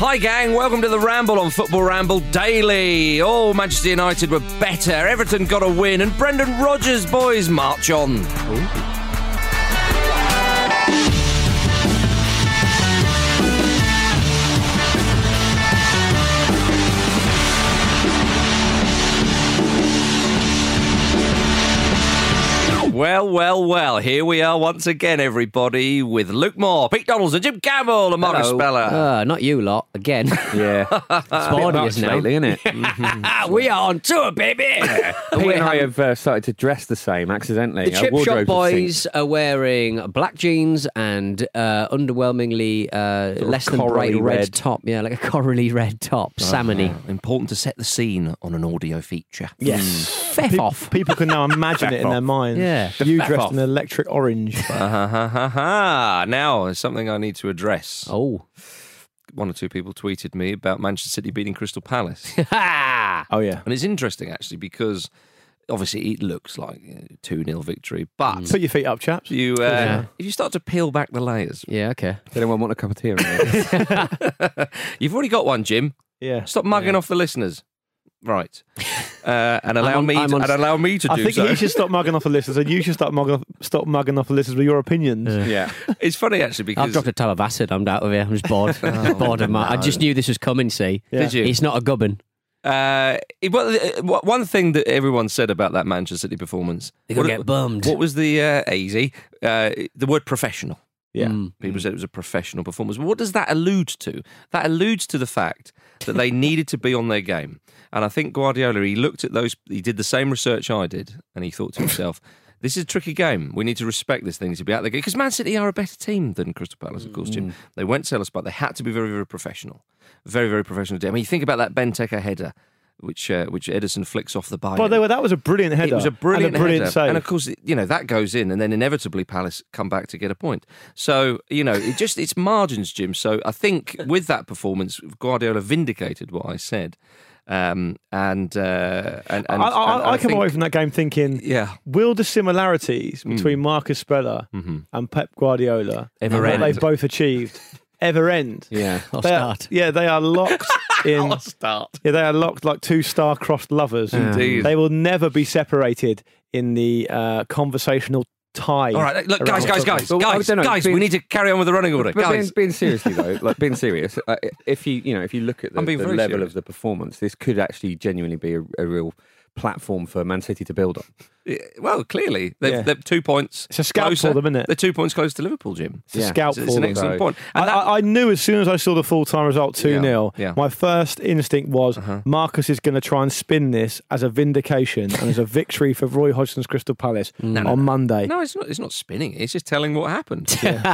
Hi, gang. Welcome to the Ramble on Football Ramble Daily. Oh, Manchester United were better. Everton got a win, and Brendan Rodgers' boys march on. Well, well, well. Here we are once again, everybody, with Luke Moore, Pete and Jim Campbell, and Marcus Speller. Uh, not you lot again. Yeah. it's boring Much us now. lately, isn't it? we are on tour, baby. Pete and I have uh, started to dress the same accidentally. The Our Chip Shop Boys are wearing black jeans and uh, underwhelmingly uh, less than bright red, red. top. Yeah, like a corally red top, salmony. Important to set the scene on an audio feature. Yes. Feff off. People can now imagine it in their minds. Yeah. You dressed off. in electric orange. Ha, ha, ha, ha, ha. Now, there's something I need to address. Oh. One or two people tweeted me about Manchester City beating Crystal Palace. Oh, yeah. and it's interesting, actually, because obviously it looks like a 2 0 victory. But Put your feet up, chaps. you, uh, Yeah. if you start to peel back the layers, Yeah, okay. Does anyone want a cup of tea? around you've already got one, Jim. Yeah. Stop mugging off the listeners. Right. Uh, and allow on- me to, on- and allow me to I do think so. he should stop mugging off the listeners, and you should stop mugging off, stop mugging off the listeners with your opinions. yeah. It's funny actually because I've dropped a tab of acid. I'm out of here. I'm just bored. just bored of my. I just knew this was coming. See, Yeah. Did you? It's not a gubbin. Uh, it- well, uh, one thing that everyone said about that Manchester City performance, They're gonna what- get bummed. What was the uh, easy? Uh, the word professional. Yeah. Mm. People said it was a professional performance. But what does that allude to? That alludes to the fact that they needed to be on their game. And I think Guardiola, he looked at those, he did the same research I did, and he thought to himself, this is a tricky game. We need to respect this thing to be out there. Because Man City are a better team than Crystal Palace, of course, Mm. They won't sell us, but they had to be very, very professional. Very, very professional. I mean, you think about that Benteke header, which uh, which Ederson flicks off the bar. Well, they were, that was a brilliant header. It was a brilliant, and a brilliant header. save. and of course, you know that goes in, and then inevitably Palace come back to get a point. So you know, it just it's margins, Jim. So I think with that performance, Guardiola vindicated what I said, um, and, uh, and and I, I, and I, come think- away from that game thinking, yeah. will the similarities Mm. between Marcus Speller Mhm. and Pep Guardiola Ever and what they've both achieved ever end? Yeah, I'll They are- start. yeah, they are locked in. start. Yeah, they are locked like two star-crossed lovers. Indeed. They will never be separated in the uh, conversational tie. All right, look, guys, guys, guys, Well, I guys, know, guys. We need to carry on with the running order, But guys. being seriously though, like being serious, uh, if you you know if you look at the, the level serious. of the performance, this could actually genuinely be a, a real platform for Man City to build on. Yeah, Well, clearly they've, Yeah. they're two points. It's a scout closer. for them, isn't it? They're two points close to Liverpool, Jim. It's a Yeah. scout It's, for an them. excellent So- point. I, And that- I, I knew as soon as I saw the full time result 2 0, Yeah, yeah. my first instinct was Uh-huh. Marcus is going to try and spin this as a vindication and as a victory for Roy Hodgson's Crystal Palace no, on no. Monday. no, it's not. It's not spinning. It's just telling what happened. Needed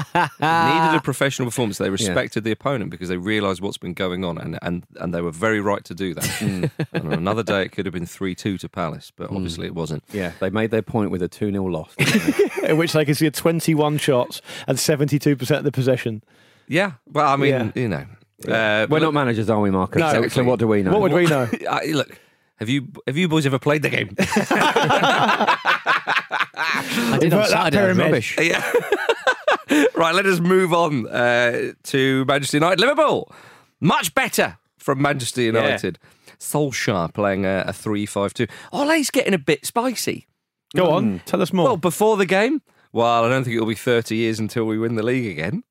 a professional performance. They respected the opponent because they realised what's been going on, and, and, and they were very right to do that. and on another day, it could have been three two to Palace, but obviously it wasn't. Yeah, they made their point with a two 0 loss. in which they can see 21 shots and 72% of the possession. Yeah. Well, I mean, Yeah. you know, uh, We're look- not managers, are we, Marcus? No, so, so what do we know? What would we know? I, look. Have you have you boys ever played the game? I did on Invert that Saturday. it was pyramid. Rubbish. Yeah. right, let us move on uh, to Manchester United. Liverpool, much better from Manchester United. Solskjaer playing a, a 3 5 2. Ole's getting a bit spicy. Go on, tell us more. Well, before the game, well, I don't think it'll be 30 years until we win the league again.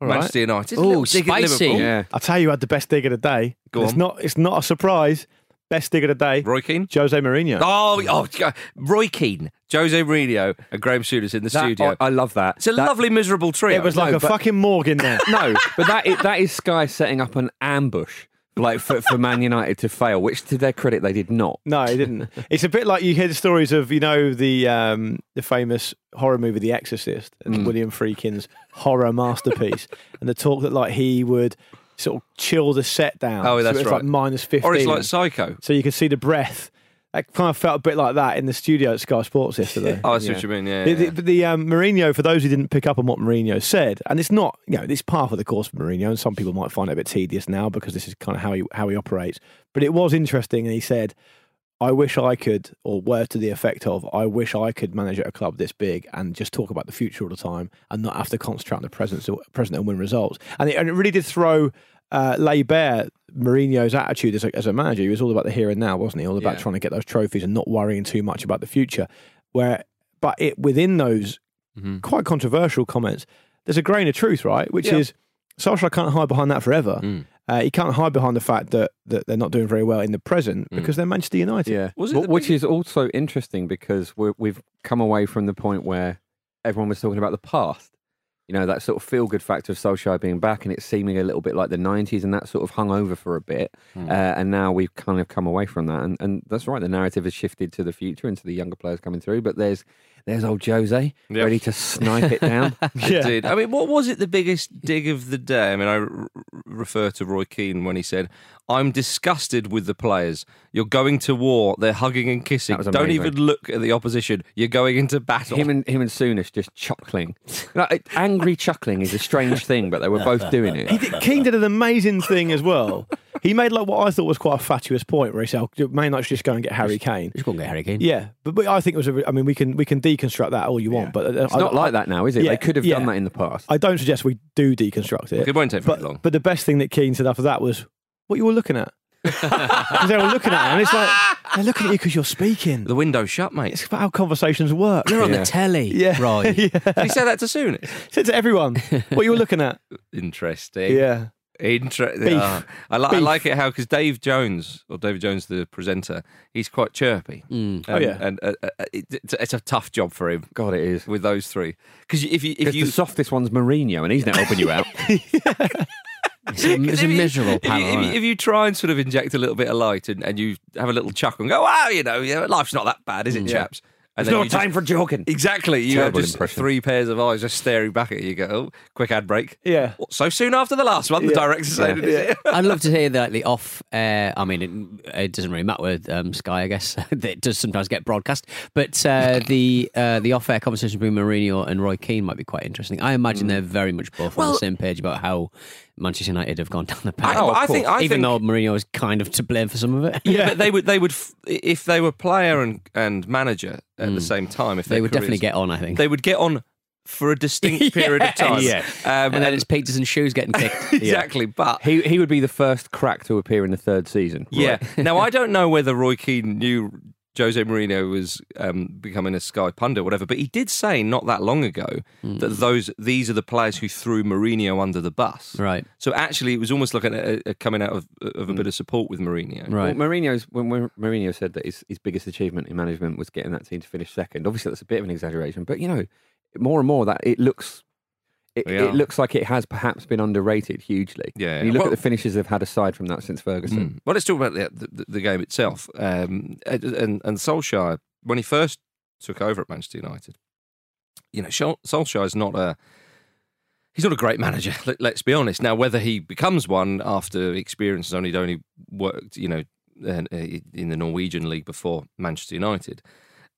All right. Manchester United. Ooh, little dig at spicy. Liverpool. Yeah. I'll tell you who had the best dig of the day. Go it's on. not it's not a surprise. Best dig of the day, Roy Keane. Jose Mourinho. Oh, oh, God. Roy Keane, Jose Mourinho, and Graham Souness in the That- studio. I, I love that. it's a That- lovely, miserable trio. it was like no, a but- fucking morgue in there. No, but that is, that is Sky setting up an ambush, like for, for Man United to fail, which to their credit they did not. No, he didn't. It's a bit like you hear the stories of you know the um, the famous horror movie The Exorcist and Mm. William Friedkin's horror masterpiece, and the talk that like he would sort of chill the set down. Oh, so that's it's right. like minus fifteen, or it's like Psycho. so you can see the breath. I kind of felt a bit like that in the studio at Sky Sports yesterday. Oh, I see what you mean. Yeah. The, yeah. the, the um, Mourinho, for those who didn't pick up on what Mourinho said, and it's not, you know, it's part of the course of Mourinho, and some people might find it a bit tedious now because this is kind of how he how he operates. But it was interesting, and he said, "I wish I could," or were to the effect of, "I wish I could manage at a club this big and just talk about the future all the time and not have to concentrate on the present, present and win results." And it, and it really did throw. Uh, lay bare Mourinho's attitude as a, as a manager. He was all about the here and now, wasn't he? All about Yeah. trying to get those trophies and not worrying too much about the future. Where, but it within those Mhm. quite controversial comments, there's a grain of truth, right? Which Yeah. is Solskjaer can't hide behind that forever. Mm. Uh, he can't hide behind the fact that, that they're not doing very well in the present Mm. because they're Manchester United. Yeah, Was it which big- is also interesting because we're, we've come away from the point where everyone was talking about the past. You know, that sort of feel good factor of Solskjaer being back and it seeming a little bit like the 90s and that sort of hung over for a bit. Hmm. Uh, and now we've kind of come away from that. And, and that's right, the narrative has shifted to the future and to the younger players coming through. But there's there's old Jose Yep. ready to snipe it down. Yeah. Indeed. I mean, what was it the biggest dig of the day? I mean, I r- r- refer to Roy Keane when he said, I'm disgusted with the players. You're going to war. They're hugging and kissing. Don't even look at the opposition. You're going into battle. him and him and Souness just chuckling. Like, angry chuckling is a strange thing, but they were both doing He it. did, Keane did an amazing thing as well. He made like what I thought was quite a fatuous point where he said, oh, "Man United should just go and get Harry Kane." Just go and get Harry Kane. Yeah, but, but I think it was. A, I mean, we can we can deconstruct that all you want, but uh, It's not like that now, is it? Yeah, they could have yeah. done that in the past. I don't suggest we do deconstruct it. It won't take very but, long. But the best thing that Keane said after that was, "What you were looking at?" Because they were looking at him, and it's like they're looking at you because you're speaking. the window's shut, mate. It's about how conversations work. You're on Yeah. the telly, Yeah, right? yeah. Did he say that to soon? Said to everyone, "What you were looking at?" Interesting. Yeah, Interesting. Beef. I, li- I like it how because Dave Jones or David Jones, the presenter, he's quite chirpy. Mm. Oh, yeah. and uh, uh, it, it's, a tough job for him God, it is. with those three. Because if you if you the softest one's Mourinho, and he's not helping you out. It's a, it's a if you- miserable if you, panel. if, you, if you try and sort of inject a little bit of light and, and you have a little chuckle and go, wow, you know, yeah, life's not that bad, is it, chaps? And There's no you just- time for joking. Exactly. You Terrible have just impression. three pairs of eyes just staring back at you. You go, oh, quick ad break. yeah. So soon after the last one, the Yeah. director said it, is it? I'd love to hear that the off. air. I mean, it, it doesn't really matter with um, Sky, I guess. it does sometimes get broadcast, but uh, the uh, the off-air conversation between Mourinho and Roy Keane might be quite interesting. I imagine they're very much both on the same page about how Manchester United have gone down the path. I, I think, I even think, though Mourinho is kind of to blame for some of it. Yeah, but they would they would if they were player and, and manager at the same time. If they their would definitely get on. I think. they would get on for a distinct period of time. Yeah. um, and then it's Peters and shoes getting kicked. exactly. But He he would be the first crack to appear in the third season. yeah, now I don't know whether Roy Keane knew Jose Mourinho was um, becoming a Sky pundit, whatever. But he did say not that long ago that those these are the players who threw Mourinho under the bus. Right. So actually, it was almost like a, a, a coming out of, of a bit of support with Mourinho. Right. Well, Mourinho's when when Mourinho said that his, his biggest achievement in management was getting that team to finish second. Obviously, that's a bit of an exaggeration, but you know, more and more that it looks. It, it looks like it has perhaps been underrated hugely. Yeah, And you look well- at the finishes they've had aside from that since Ferguson. Mm. Well, let's talk about the, the, the game itself. Um, and, and Solskjaer, when he first took over at Manchester United, you know, Sol- Solskjaer is not a he's not a great manager. Let, let's be honest. Now, whether he becomes one after experience has only only worked, you know, in the Norwegian league before Manchester United,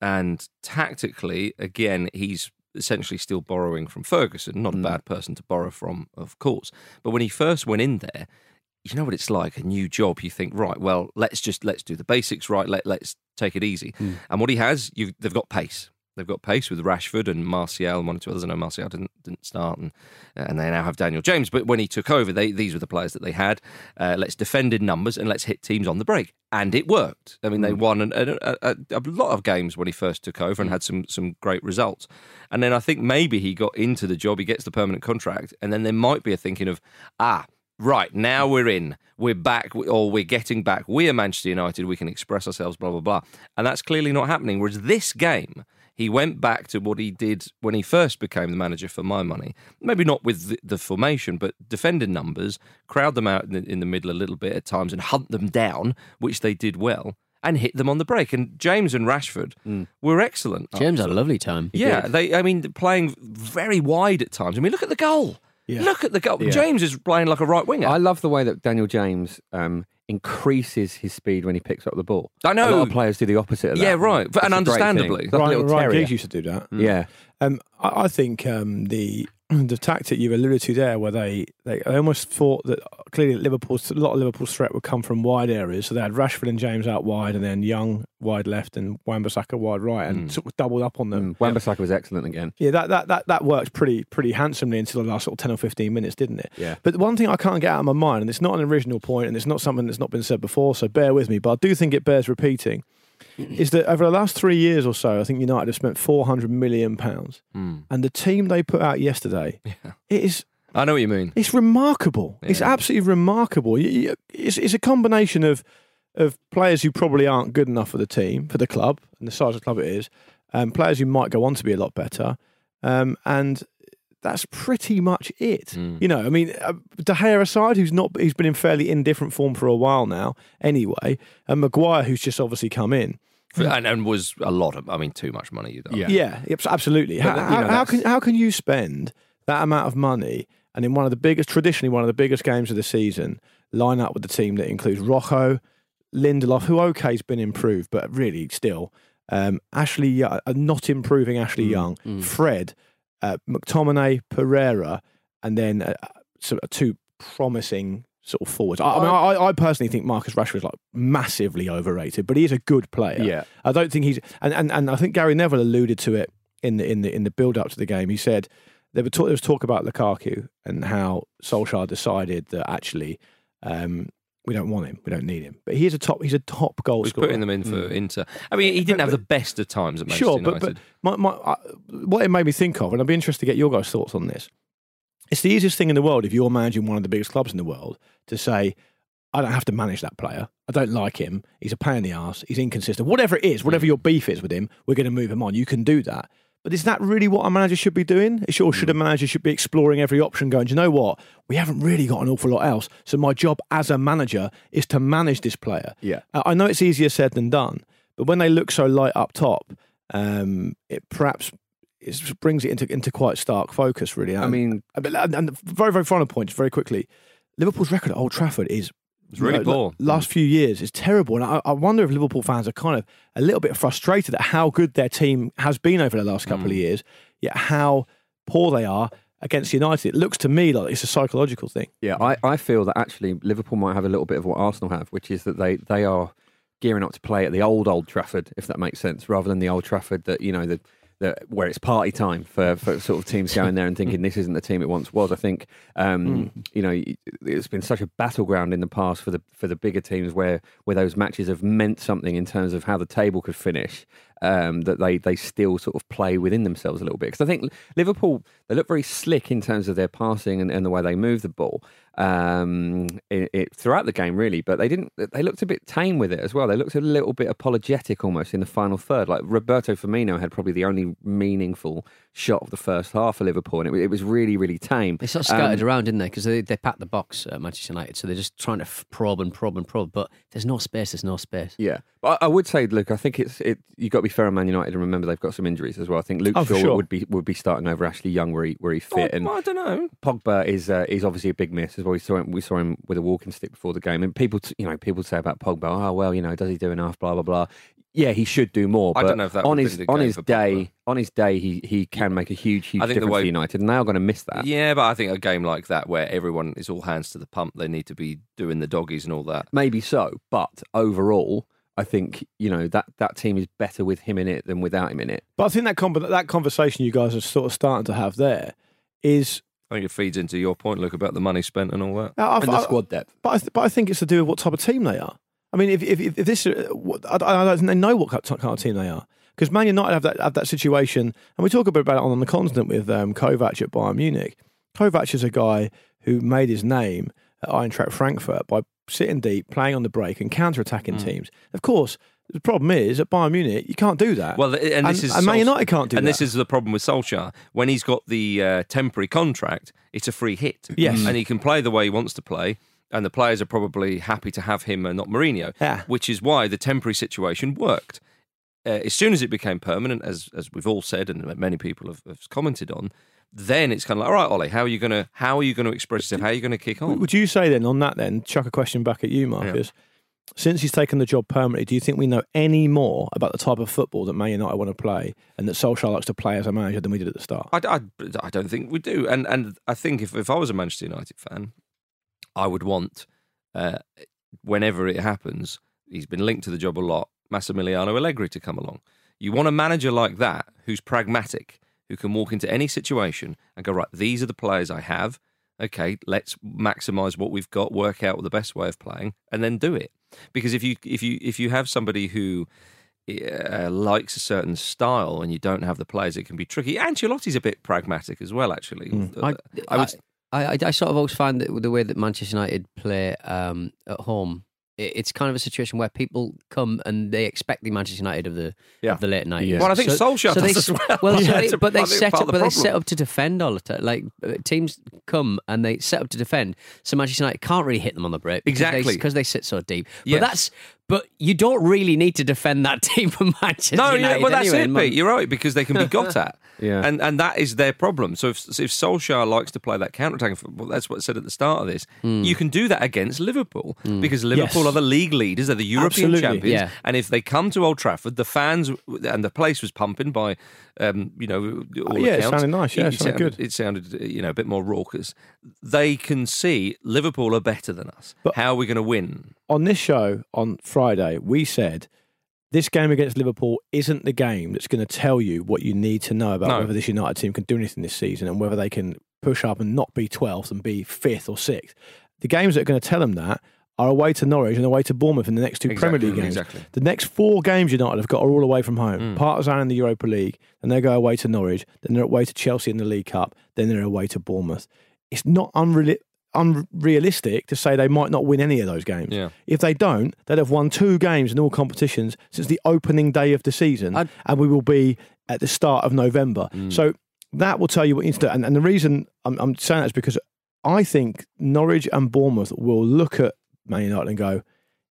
and tactically, again, he's essentially still borrowing from Ferguson. Not a mm. bad person to borrow from, of course. But when he first went in there, you know what it's like a new job you think right well let's just let's do the basics right let, let's take it easy mm. and what he has you they've got pace they've got pace with Rashford and Martial and one or two others I know Martial didn't didn't start and and they now have Daniel James but when he took over they these were the players that they had uh, let's defend in numbers and let's hit teams on the break and it worked I mean they won an, a, a, a, a lot of games when he first took over and had some some great results and then I think maybe he got into the job he gets the permanent contract and then there might be a thinking of ah Right, now we're in. We're back, or we're getting back. We are Manchester United. We can express ourselves, blah, blah, blah. And that's clearly not happening. Whereas this game, he went back to what he did when he first became the manager for my money. Maybe not with the, the formation, but defending numbers, crowd them out in the, in the middle a little bit at times and hunt them down, which they did well, and hit them on the break. And James and Rashford were excellent. James had a lovely time. Yeah, they. I mean, playing very wide at times. I mean, look at the goal. Yeah. Look at the goal. Yeah. James is playing like a right winger. I love the way that Daniel James um, increases his speed when he picks up the ball. I know. A lot of players do the opposite of that. Yeah, right. It's And a great thing. understandably. It's like a Ryan, little Ryan. Giggs used to do that. Yeah. Um, I, I think um, the the tactic you alluded to there, where they, they, they almost thought that clearly Liverpool's a lot of Liverpool's threat would come from wide areas. So they had Rashford and James out wide, and then Young wide left and Wan-Bissaka wide right, and sort of doubled up on them. Mm. Wan-Bissaka was excellent again. Yeah, that, that, that, that worked pretty pretty handsomely until the last sort of 10 or 15 minutes, didn't it? Yeah. But one thing I can't get out of my mind, and it's not an original point, and it's not something that's not been said before, so bear with me, but I do think it bears repeating, is that over the last three years or so, I think United have spent £400 million. And the team they put out yesterday, it is I know what you mean. it's remarkable. It's absolutely remarkable. It's, it's a combination of of players who probably aren't good enough for the team, for the club, and the size of the club it is, um, players who might go on to be a lot better, um, and that's pretty much it. Mm. You know, I mean, uh, De Gea aside, who's not, he's been in fairly indifferent form for a while now, anyway, and Maguire, who's just obviously come in. And, and was a lot of, I mean, too much money. You Yeah. Yeah, yep, absolutely. How, But, you know, how, how can how can you spend that amount of money and in one of the biggest, traditionally one of the biggest games of the season, line up with the team that includes Rojo, Lindelof, who okay's been improved, but really still, um, Ashley, uh, not improving Ashley Young, Fred, uh, McTominay, Pereira, and then uh, sort of two promising sort of forwards. I, I mean, I, I personally think Marcus Rashford is like massively overrated, but he is a good player. Yeah. I don't think he's and, and, and I think Gary Neville alluded to it in the in the in the build up to the game. He said there, were talk, there was talk about Lukaku and how Solskjaer decided that actually um, we don't want him, we don't need him. But he is a top he's a top goal He's scorer. putting them in for Inter. I mean, he didn't have the best of times at Manchester sure, United. but but my, my, uh, what it made me think of, and I'd be interested to get your guys' thoughts on this. It's the easiest thing in the world if you're managing one of the biggest clubs in the world to say, I don't have to manage that player. I don't like him. He's a pain in the ass. He's inconsistent. Whatever it is, whatever your beef is with him, we're going to move him on. You can do that. But is that really what a manager should be doing? Or should a manager should be exploring every option, going, Do you know what? We haven't really got an awful lot else. So my job as a manager is to manage this player. Yeah. Uh, I know it's easier said than done, but when they look so light up top, um, it perhaps it brings it into into quite stark focus. Really, I mean, and the very very final point, very quickly, Liverpool's record at Old Trafford is. It's really you poor. Last few years it's terrible, and I, I wonder if Liverpool fans are kind of a little bit frustrated at how good their team has been over the last couple of hmm. years, yet how poor they are against United. It looks to me like it's a psychological thing. Yeah, I, I feel that actually Liverpool might have a little bit of what Arsenal have, which is that they, they are gearing up to play at the old Old Trafford, if that makes sense, rather than the Old Trafford that you know the that where it's party time for, for sort of teams going there and thinking this isn't the team it once was. I think um, you know it's been such a battleground in the past for the for the bigger teams where where those matches have meant something in terms of how the table could finish. Um, that they they still sort of play within themselves a little bit because I think Liverpool they look very slick in terms of their passing and, and the way they move the ball um, it, it, throughout the game, really. But they didn't. They looked a bit tame with it as well. They looked a little bit apologetic almost in the final third. Like Roberto Firmino had probably the only meaningful shot of the first half for Liverpool, and it, it was really, really tame. They sort of scattered Um, around, didn't they? Because they, they packed the box at Manchester United, so they're just trying to f- probe and probe and probe. But there's no space. There's no space. Yeah, but I I would say, look, I think it's it. You got to be fair on Man United and remember they've got some injuries as well. I think Luke Oh, Shaw sure. would be would be starting over Ashley Young where he where he fit, and I don't know. Pogba is uh, is obviously a big miss as well. We saw him we saw him with a walking stick before the game, and people t- you know people say about Pogba, oh well, you know, does he do enough? Blah blah blah. Yeah, he should do more. I don't know if that on his on his day Pogba. on his day he he can make a huge huge I think the difference way- for United, and they are going to miss that. Yeah, but I think a game like that where everyone is all hands to the pump, they need to be doing the doggies and all that. Maybe so, but overall, I think you know that that team is better with him in it than without him in it. But I think that con- that conversation you guys are sort of starting to have there is. I think it feeds into your point, Luke, about the money spent and all that. I- And the I- squad depth. But I, th- but I think it's to do with what type of team they are. I mean, if if, if this, uh, I, I don't know what kind of team they are because Man United have that have that situation, and we talk a bit about it on the continent with um, Kovac at Bayern Munich. Kovac is a guy who made his name at Eintracht Frankfurt by sitting deep, playing on the break, and counter-attacking teams. Of course, the problem is at Bayern Munich you can't do that. Well, and this is and Man United can't do and that. this is the problem with Solskjaer. When he's got the uh, temporary contract, it's a free hit. Yes. and he can play the way he wants to play. And the players are probably happy to have him and not Mourinho, Yeah. which is why the temporary situation worked. Uh, as soon as it became permanent, as as we've all said and many people have, have commented on, then it's kind of like, all right, Ollie, how are you going to how are you going to express yourself? How are you going to kick on? Would you say then on that then, chuck a question back at you, Marcus? Since he's taken the job permanently, do you think we know any more about the type of football that Man United want to play and that Solskjaer likes to play as a manager than we did at the start? I, I, I don't think we do. And and I think if, if I was a Manchester United fan, I would want, uh, whenever it happens, he's been linked to the job a lot, Massimiliano Allegri to come along. You want a manager like that who's pragmatic, who can walk into any situation and go, right, these are the players I have. Okay, let's maximise what we've got, work out the best way of playing, and then do it. Because if you if you if you have somebody who uh, likes a certain style and you don't have the players, it can be tricky. Ancelotti's a bit pragmatic as well, actually. Uh, I, I would, I, I, I sort of always find that the way that Manchester United play um, at home, it, it's kind of a situation where people come and they expect the Manchester United of the Yeah. of the late nineties. Well, I think Solskjaer they, does as well. Well, so they- but they set up, of but the they set up to defend all the time. Like uh, teams come and they set up to defend, so Manchester United can't really hit them on the break because Exactly. they, because they sit so deep. Yes. But that's but you don't really need to defend that team from Manchester no, United. yeah, well, that's anyway, it, and Pete. You're right because they can be got at, Yeah. and and that is their problem. So if if Solskjaer likes to play that counter-attacking football, that's what I said at the start of this. Hmm. You can do that against Liverpool because Liverpool Yes. are the league leaders, they're the European Absolutely. champions, Yeah. and if they come to Old Trafford, the fans and the place was pumping by, um, you know, all yeah, it sounded nice. Yeah, it sounded sounded, good. It sounded, you know, a bit more raucous. They can see Liverpool are better than us. But- How are we going to win? On this show on Friday, we said this game against Liverpool isn't the game that's going to tell you what you need to know about No. whether this United team can do anything this season and whether they can push up and not be 12th and be fifth or sixth. The games that are going to tell them that are away to Norwich and away to Bournemouth in the next two Premier League games. exactly. The next four games United have got are all away from home. Mm. Partizan in the Europa League, then they go away to Norwich, then they're away to Chelsea in the League Cup, then they're away to Bournemouth. It's not unreal- unrealistic to say they might not win any of those games. Yeah. If they don't, they'd have won two games in all competitions since the opening day of the season, I'd- and we will be at the start of November. So that will tell you what you need to do. And, and the reason I'm, I'm saying that is because I think Norwich and Bournemouth will look at Man United and go,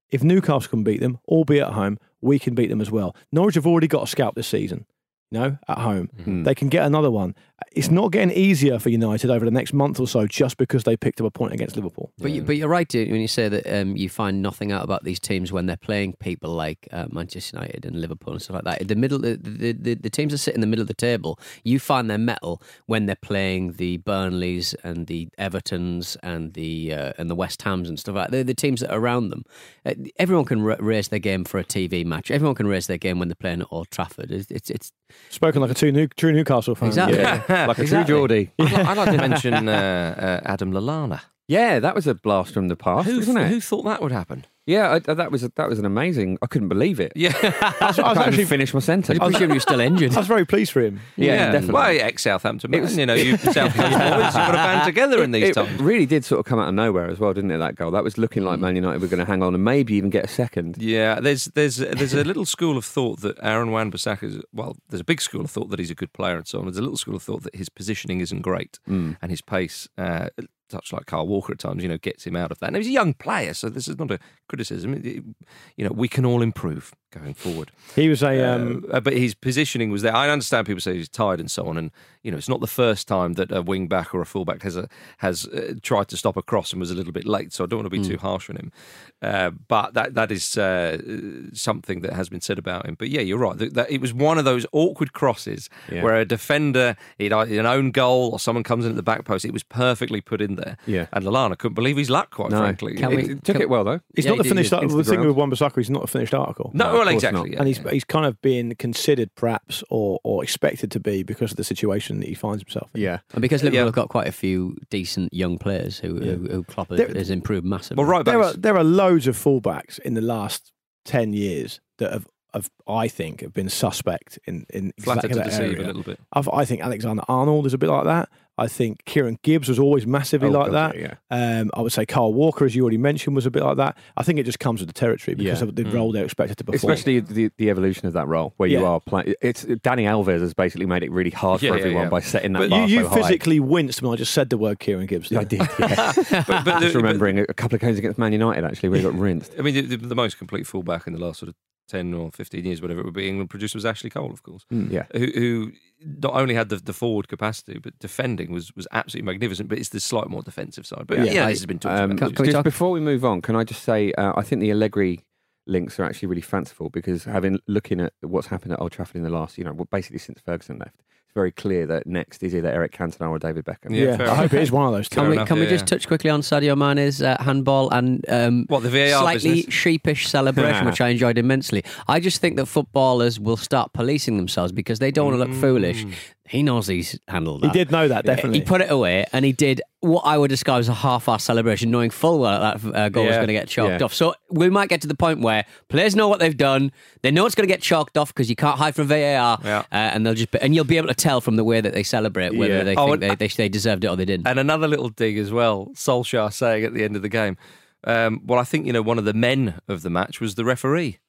if Newcastle can beat them, albeit at home, we can beat them as well. Norwich have already got a scalp this season. You know, at home, mm-hmm. they can get another one. It's not getting easier for United over the next month or so just because they picked up a point against Liverpool. But, you, but you're right dude, when you say that um, you find nothing out about these teams when they're playing people like uh, Manchester United and Liverpool and stuff like that. The middle, the, the, the, the teams that sit in the middle of the table, you find their metal when they're playing the Burnleys and the Evertons and the uh, and the West Hams and stuff like that. They're the teams that are around them. Uh, everyone can ra- raise their game for a TV match. Everyone can raise their game when they're playing at Old Trafford. It's it's, it's Spoken like a true, New, true Newcastle fan. Exactly. Yeah, like a Exactly. true Geordie. I'd, li- I'd like to mention uh, uh, Adam Lallana. Yeah, that was a blast from the past, Who, wasn't it? who thought that would happen? Yeah, I, that was a, that was an amazing. I couldn't believe it. Yeah. I was, I I was actually finished my sentence. I presume you're still injured. I was very pleased for him. Yeah, definitely. Well, ex Southampton man. was- you know, you South Coast boys, you've got to band together in these it times. really did sort of come out of nowhere as well, didn't it? That goal. That was looking like Man United were going to hang on and maybe even get a second. Yeah, there's there's there's a little school of thought that Aaron Wan-Bissaka is well. There's a big school of thought that he's a good player and so on. There's a little school of thought that his positioning isn't great Mm. and his pace, uh, touch like Kyle Walker at times, you know, gets him out of that. And he's a young player, so this is not a criticism. It- you know, we can all improve going forward. He was a. Um, Uh, but his positioning was there. I understand people say he's tired and so on, and you know it's not the first time that a wing back or a full back has a, has uh, tried to stop a cross and was a little bit late. So I don't want to be too harsh on him. Uh, but that that is uh, something that has been said about him. But yeah, you're right. That, that it was one of those awkward crosses Yeah. where a defender, he'd either an own goal or someone comes in at the back post. It was perfectly put in there. Yeah. and Lallana couldn't believe his luck. Quite No. frankly, Can It, we- it took can- it well though. he's Yeah, not the he did finished. use article. The Instagram. thing with Wan-Bissaka, he's not a finished article. no, No, of well, course exactly. not. yeah, and he's yeah. he's kind of being considered perhaps or or expected to be because of the situation that he finds himself in. Yeah. And because Liverpool Yeah. have got quite a few decent young players who who, who Klopp has, There- has improved massively. well, right. There are there are loads of fullbacks in the last ten years that have, have I think have been suspect in in flattered exactly to that deceive area. a little bit. I've, I think Alexander Arnold is a bit like that. I think Kieran Gibbs was always massively Oh, like God, that. yeah, Um, I would say Kyle Walker, as you already mentioned, was a bit like that. I think it just comes with the territory because Yeah. of the role they're expected to perform. Especially the, the evolution of that role where you are playing. It's Dani Alves has basically made it really hard Yeah, for yeah, everyone yeah. by setting that But bar you, you so high. physically winced when I just said the word Kieran Gibbs. I didn't. Yeah. but, but Just the- remembering a couple of games against Man United actually, where he got rinsed. I mean, the, the, the most complete fullback in the last sort of 10 or 15 years, whatever it would be, England producer was Ashley Cole, of course, Yeah. who, who not only had the, the forward capacity, but defending was, was absolutely magnificent, but it's the slight more defensive side. But yeah, Yeah. this has been talked Um, about. Can- can we just talk- before we move on, can I just say uh, I think the Allegri links are actually really fanciful because having looking at what's happened at Old Trafford in the last, you know, basically since Ferguson left, it's very clear that next is either Eric Cantona or David Beckham. Yeah, Yeah, fair I hope it is one of those. Can two. we enough, can we yeah, just yeah. touch quickly on Sadio Mane's uh, handball and um, What, the VAR slightly business? sheepish celebration, which I enjoyed immensely? I just think that footballers will start policing themselves because they don't want to look foolish. He knows he's handled He did know that definitely. He put it away and he did what I would describe as a half-assed celebration, knowing full well that uh, goal was going to get chalked Yeah. off. So we might get to the point where players know what they've done. They know it's going to get chalked off because you can't hide from VAR, Yeah. uh, and they'll just be, and you'll be able to tell from the way that they celebrate whether Yeah. they Oh, think and- they, they they deserved it or they didn't. And another little dig as well, Solskjaer saying at the end of the game, um, well, I think, you know, one of the men of the match was the referee.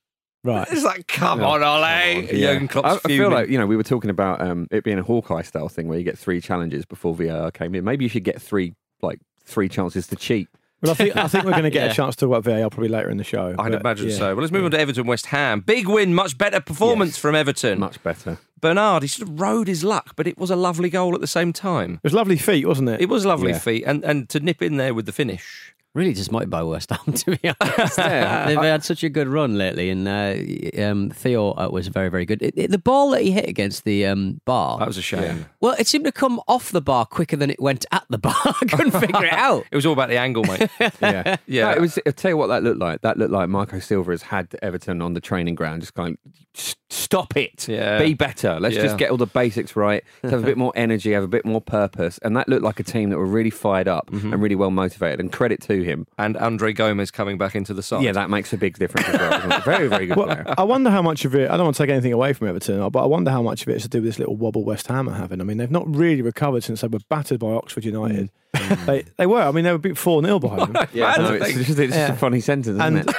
Right. It's like, come on, Ole. Jurgen I, Klopp's I feel like you know we were talking about um, it being a Hawkeye style thing where you get three challenges before VAR came in. Maybe you should get three like three chances to cheat. Well, I think I think we're going to get Yeah. a chance to talk about VAR probably later in the show. I'd but, imagine yeah. so. Well, let's move on to Everton West Ham. Big win, much better performance Yes. from Everton. Much better. Bernard, he sort of rode his luck, but it was a lovely goal at the same time. It was lovely feet, wasn't it? It was lovely Yeah. feat, and and to nip in there with the finish. Really disappointed by West Ham, to be honest. Yeah. They've had such a good run lately, and uh, um, Theo uh, was very, very good. It, it- the ball that he hit against the um, bar, That was a shame. well, it seemed to come off the bar quicker than it went at the bar. I couldn't figure it out. It was all about the angle, mate. Yeah, Yeah. No, it was. I'll tell you what that looked like. That looked like Marco Silva has had Everton on the training ground, just going, "S- stop it, Yeah. be better. Let's Yeah. just get all the basics right. Let's have a bit more energy, have a bit more purpose, and that looked like a team that were really fired up Mm-hmm. and really well motivated. And credit to him. and Andre Gomes coming back into the side. Yeah, that makes a big difference as well. Very, very good Well, player. I wonder how much of it. I don't want to take anything away from Everton, but I wonder how much of it is to do with this little wobble West Ham are having. I mean, they've not really recovered since they were battered by Oxford United. they they were. I mean, they were beat four 0 behind them. Yeah, no, to it's, just, it's just a funny sentence, isn't And it?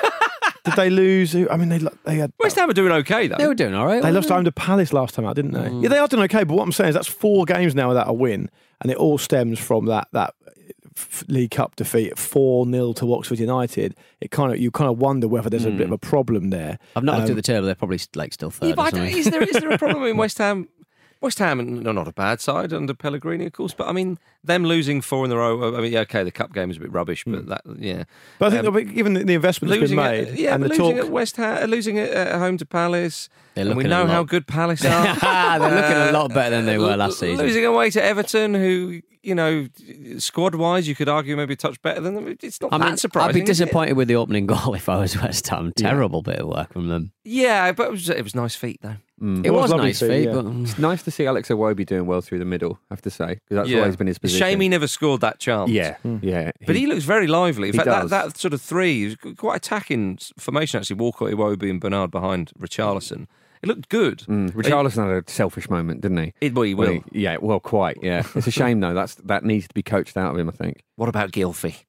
Did they lose? I mean, they lo- they had. West Ham are doing okay though. They were doing all right. They weren't lost home to Palace last time out, didn't they? Yeah, they are doing okay. But what I'm saying is that's four games now without a win, and it all stems from that that League Cup defeat, four 0 to Oxford United. It kind of you kind of wonder whether there's a bit of a problem there. I've not looked Um, at the table. They're probably like still third. Yeah, or but I don't- is there is there a problem in West Ham? West Ham, no, not a bad side under Pellegrini, of course, but I mean, them losing four in a row. I mean, yeah, okay, the cup game is a bit rubbish, but hmm. that, yeah, But I think Um, given the, investment that's been made at, yeah, and but the losing talk, at West Ham, uh, losing at, at home to Palace. And we know how good Palace are. They're looking a lot better than they uh, were last season. Losing away to Everton, who you know, squad wise, you could argue maybe a touch better than them. It's not I that mean, surprising. I'd be disappointed with the opening goal if I was West Ham. Terrible bit of work from them. Yeah, but it was, it was nice feet though. Mm. It, was, lovely nice to see, feet, yeah. but It's nice to see Alex Iwobi doing well through the middle. I have to say because that's yeah. always been his position. Shame he never scored that chance. Yeah, yeah. But he looks very lively. In fact, that, that sort of three quite attacking formation, actually. Walcott, Iwobi, and Bernard behind Richarlison. It looked good. Mm, Richarlison had a selfish moment, didn't he? It, well, he will. he- yeah, well, quite. Yeah, it's a shame though. That's that needs to be coached out of him. I think. What about Gylfi?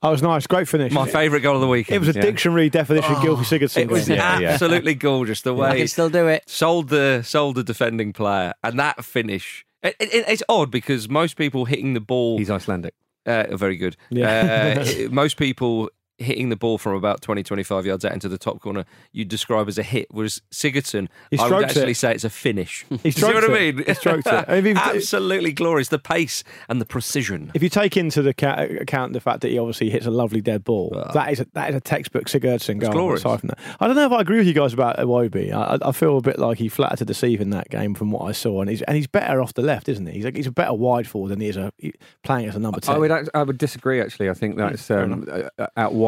Oh, it was nice. Great finish. My favourite goal of the weekend. It was a yeah. dictionary definition of Gylfi Sigurdsson. It was Yeah, yeah. absolutely gorgeous the I way can still do it. sold the sold the defending player and that finish. It, it, it's odd because most people hitting the ball He's Icelandic. Uh, very good. Yeah. Uh, most people hitting the ball from about 20, 25 yards out into the top corner, you describe as a hit, whereas Sigurdsson, He I would actually it. say it's a finish. He Do you know stroked what I mean? He stroked it. I mean, if Absolutely glorious. The pace and the precision. If you take into the ca- account the fact that he obviously hits a lovely dead ball, Ah. that is a, that is a textbook Sigurdsson goal. glorious. Aside from that, I don't know if I agree with you guys about Iwobi. I, I- I feel a bit like he flattered to deceive in that game from what I saw, and he's and he's better off the left, isn't he? He's a, he's a better wide forward than he is a he- playing as a number ten. I would act- I would disagree. Actually, I think that's fair um, uh, out wide.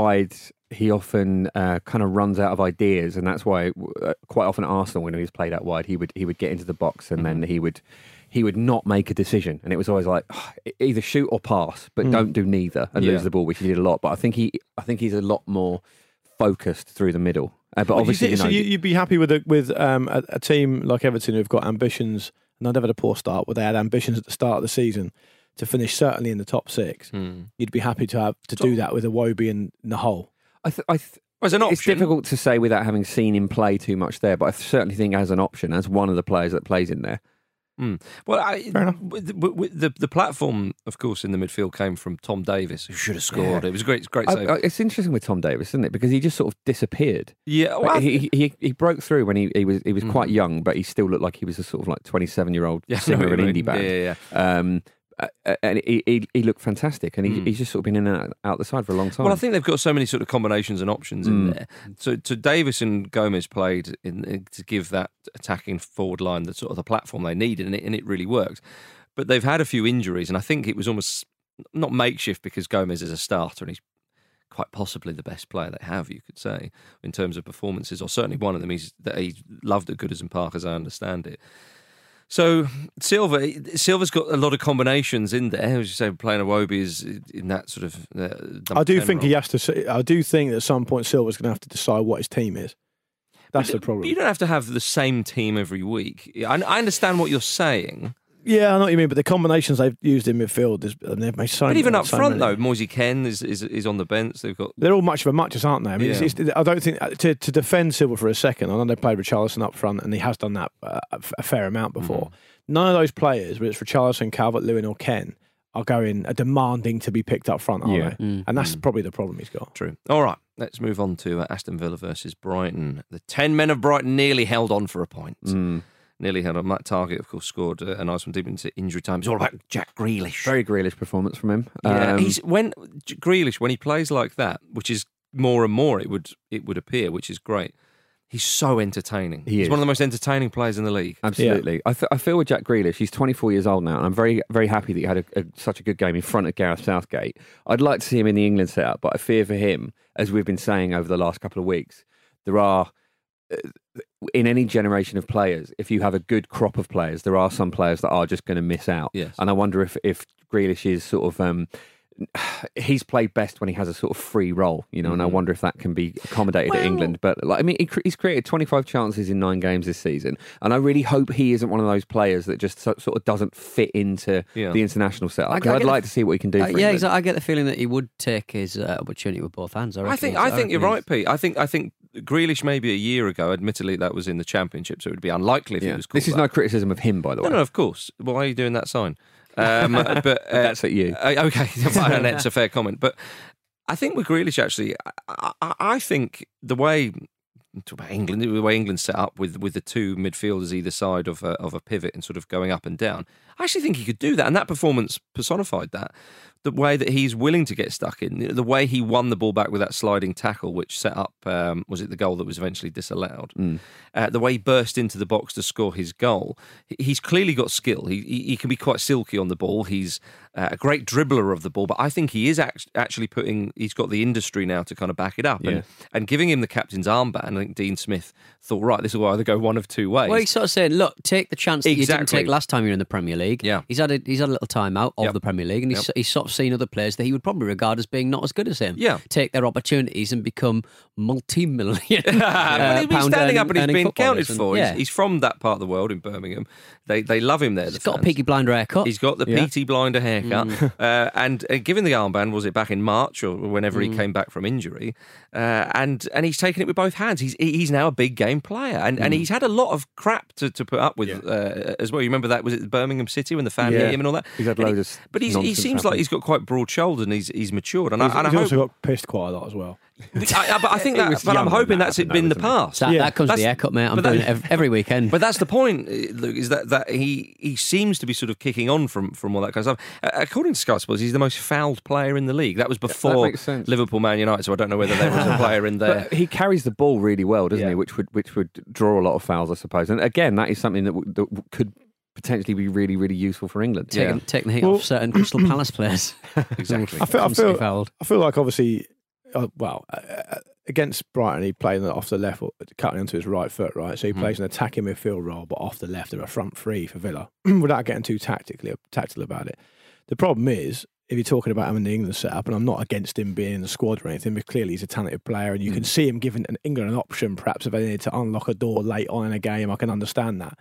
He often uh, kind of runs out of ideas, and that's why uh, quite often at Arsenal, when he was played out wide, he would he would get into the box and then he would he would not make a decision, and it was always like either shoot or pass, but don't do neither and Yeah. lose the ball, which he did a lot. But I think he I think he's a lot more focused through the middle. Uh, but Well, you obviously, you know, so you, you'd be happy with a, with um, a, a team like Everton who've got ambitions, and they've had a poor start, but they had ambitions at the start of the season to finish certainly in the top six. Hmm. You'd be happy to have to do that with Iwobi and the whole. I, th- I th- As an option, it's difficult to say without having seen him play too much there, but I certainly think as an option, as one of the players that plays in there. Mm. Well, I, Fair enough. with- with- with the the platform, of course, in the midfield came from Tom Davies, who should have scored. It was a great, great save. I, it's interesting with Tom Davies, isn't it? Because he just sort of disappeared. yeah, well, I Like, th- he, he he broke through when he, he was he was Mhm. quite young, but he still looked like he was a sort of like twenty seven year old Yeah, I know singer what of an indie band. Yeah, yeah, yeah. Um, uh, and he, he he looked fantastic, and he, Mm. he's just sort of been in and out, out the side for a long time. Well, I think they've got so many sort of combinations and options in Mm. there. So, so Davies and Gomes played in, in- to give that attacking forward line the sort of the platform they needed, and it, and it really worked. But they've had a few injuries, and I think it was almost not makeshift because Gomes is a starter and he's quite possibly the best player they have, you could say, in terms of performances, or certainly one of them. He's that he loved at Goodison Park, as I understand it. So Silva, Silva's got a lot of combinations in there. As you say, playing Iwobi is in that sort of. Uh, I do think role. he has to. I do think that at some point Silva's going to have to decide what his team is. That's But the problem. You don't have to have the same team every week. I, I understand what you're saying, Yeah, I know what you mean, but the combinations they've used in midfield, is, and they've made so. but even up so front many. though, Moise Kean is, is is on the bench. They've got They're all much of a muchness, aren't they? I mean, Yeah. it's, I don't think to, to defend Silva for a second. I know they played Richarlison up front, and he has done that uh, a f- a fair amount before. Mm-hmm. None of those players, whether it's Richarlison, Calvert Lewin, or Kean, are going are demanding to be picked up front, are Yeah. they? Mm. And that's probably the problem he's got. true. All right, let's move on to uh, Aston Villa versus Brighton. The ten men of Brighton nearly held on for a point. Mm. Nearly held on. Matt Targett, of course, scored uh, a nice one deep into injury time. It's all about Jack Grealish. very Grealish performance from him. Yeah, Um, he's when Grealish when he plays like that, which is more and more it would it would appear, which is great. He's so entertaining. He he's is. one of the most entertaining players in the league. Absolutely. I feel with Jack Grealish, he's 24 years old now, and I'm very, very happy that he had a, a, such a good game in front of Gareth Southgate. I'd like to see him in the England setup, but I fear for him, as we've been saying over the last couple of weeks, there are, uh, in any generation of players, if you have a good crop of players, there are some players that are just going to miss out. Yes. And I wonder if, if Grealish is sort of. Um, He's played best when he has a sort of free role, you know, and I Mhm. wonder if that can be accommodated at England. But like, I mean, he, cre- he's created 25 chances in nine games this season, and I really hope he isn't one of those players that just so, sort of doesn't fit into Yeah. the international setup. I- 'Cause I I'd like the- to see what he can do. Uh, For yeah, exactly. I get the feeling that he would take his uh, opportunity with both hands. I, I think he's- I think you're right, Pete. I think I think Grealish maybe a year ago. Admittedly, that was in the championship, so it would be unlikely if Yeah. he was. Called This is that. no criticism of him, by the way. no, of course. Why are you doing that sign? Um, but uh, That's at you. uh, okay, that's a fair comment. But I think with Grealish, actually, I, I, I think the way talk about England, the way England's set up with with the two midfielders either side of a, of a pivot and sort of going up and down, I actually think he could do that, and that performance personified that. The way that he's willing to get stuck in, the way he won the ball back with that sliding tackle, which set up, um, was it the goal that was eventually disallowed? Uh, the way he burst into the box to score his goal. He's clearly got skill. He, he, can be quite silky on the ball. He's uh, a great dribbler of the ball, but I think he is act- actually putting, he's got the industry now to kind of back it up. Yeah. And, and giving him the captain's armband, I think Dean Smith thought, right, this will either go one of two ways. Well, he's sort of saying, look, take the chance that you didn't take last time you were in the Premier League. Yeah. He's had a, he's had a little time out of Yep. the Premier League and he's, Yep. he's sort of seen other players that he would probably regard as being not as good as him. Yeah. Take their opportunities and become multi-million well, uh, he's standing earning- up and he's earning been counted. And- for. Yeah. He's, he's from that part of the world in Birmingham. They they love him there. He's the got a fans. Peaky Blinder haircut. He's got the Yeah. Peaky Blinder haircut, Mm. uh, and uh, given the armband, was it back in March or whenever Mm. he came back from injury? Uh, and and he's taken it with both hands. He's he's now a big game player, and, Mm. and he's had a lot of crap to, to put up with uh, as well. You remember that was it Birmingham City when the fan Yeah. hit him and all that. He's had And he- loads of but he's, he nonsense seems like he's got quite broad shoulders and he's he's matured. And He's, I, and I he's hope, also got pissed quite a lot as well. I, I- but I think He that, but I'm hoping that that's it been the past. that, Yeah. that comes with the haircut, mate. I'm that- doing it every, every weekend. But that's the point, uh, Luke, is that, that he he seems to be sort of kicking on from, from all that kind of stuff. Uh, according to Sky Sports, he's the most fouled player in the league. That was before makes sense. Liverpool Man United, so I don't know whether there was a player in there. But he carries the ball really well, doesn't Yeah. he? Which would which would draw a lot of fouls, I suppose. And again, that is something that, w- that could potentially be really, really useful for England. taking, yeah. taking the heat Well- off certain Crystal Palace players. Exactly. I feel, I feel, fouled. I feel like obviously, uh, well, uh, uh, against Brighton, he played off the left, cutting onto his right foot, right? So he plays an attacking midfield role, but off the left of a front three for Villa, without getting too tactically tactical about it. The problem is, if you're talking about him in the England setup, and I'm not against him being in the squad or anything, but clearly he's a talented player, and you can see him giving an England an option, perhaps if they need to unlock a door late on in a game. I can understand that.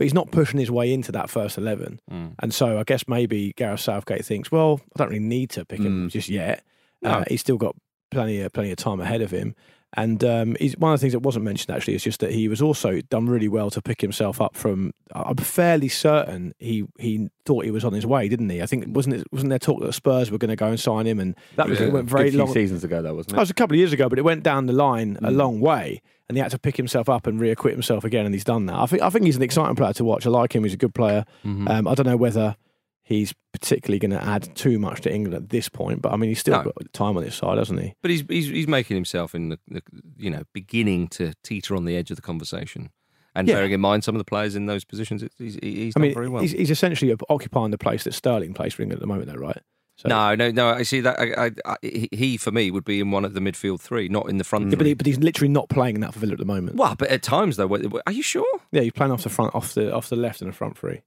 But he's not pushing his way into that first 11. And so I guess maybe Gareth Southgate thinks, well, I don't really need to pick him just yet. Uh, he's still got plenty of, plenty of time ahead of him. And um, he's, one of the things that wasn't mentioned actually is just that he was also done really well to pick himself up from. I'm fairly certain he he thought he was on his way, didn't he? I think wasn't it wasn't there talk that Spurs were going to go and sign him, and That was it a went very few long. seasons ago, though, wasn't That it? was a couple of years ago, but it went down the line a long way, and he had to pick himself up and reacquit himself again, and he's done that. I think I think he's an exciting player to watch. I like him; he's a good player. Um, I don't know whether he's particularly going to add too much to England at this point, but I mean, he's still No. got time on his side, hasn't he? But he's, he's he's making himself in the, the you know beginning to teeter on the edge of the conversation, and Yeah. bearing in mind some of the players in those positions, it's- he's, he's I done mean, very well. he's, he's essentially occupying the place that Sterling plays for England at the moment, though, right? So, no, no, no. I see that. I, I, I, he- for me would be in one of the midfield three, not in the front. Yeah, but, he, but he's literally not playing in that for Villa at the moment. well, but at times though, are you sure? Yeah, he's playing off the front, off the off the left, and the front three.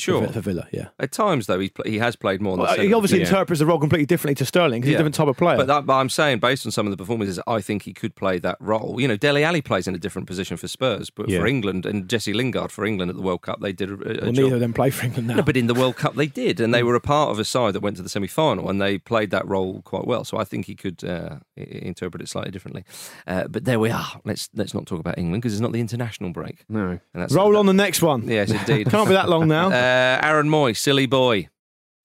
Sure. for, for Villa. Yeah. At times though, he's, pl- he has played more. Well, he obviously Yeah. interprets the role completely differently to Sterling because he's a different type of player. But, that, but I'm saying, based on some of the performances, I think he could play that role. You know, Dele Alli plays in a different position for Spurs, but Yeah. for England and Jesse Lingard for England at the World Cup, they did a, a well, job. neither of them play for England now. No, but in the World Cup they did, and they were a part of a side that went to the semi-final, and they played that role quite well. So I think he could uh, interpret it slightly differently. Uh, but there we are. Let's let's not talk about England because it's not the international break. No. And that's Roll on the next one. Yes, indeed. Can't be that long now. Uh, Aaron Mooy, silly boy.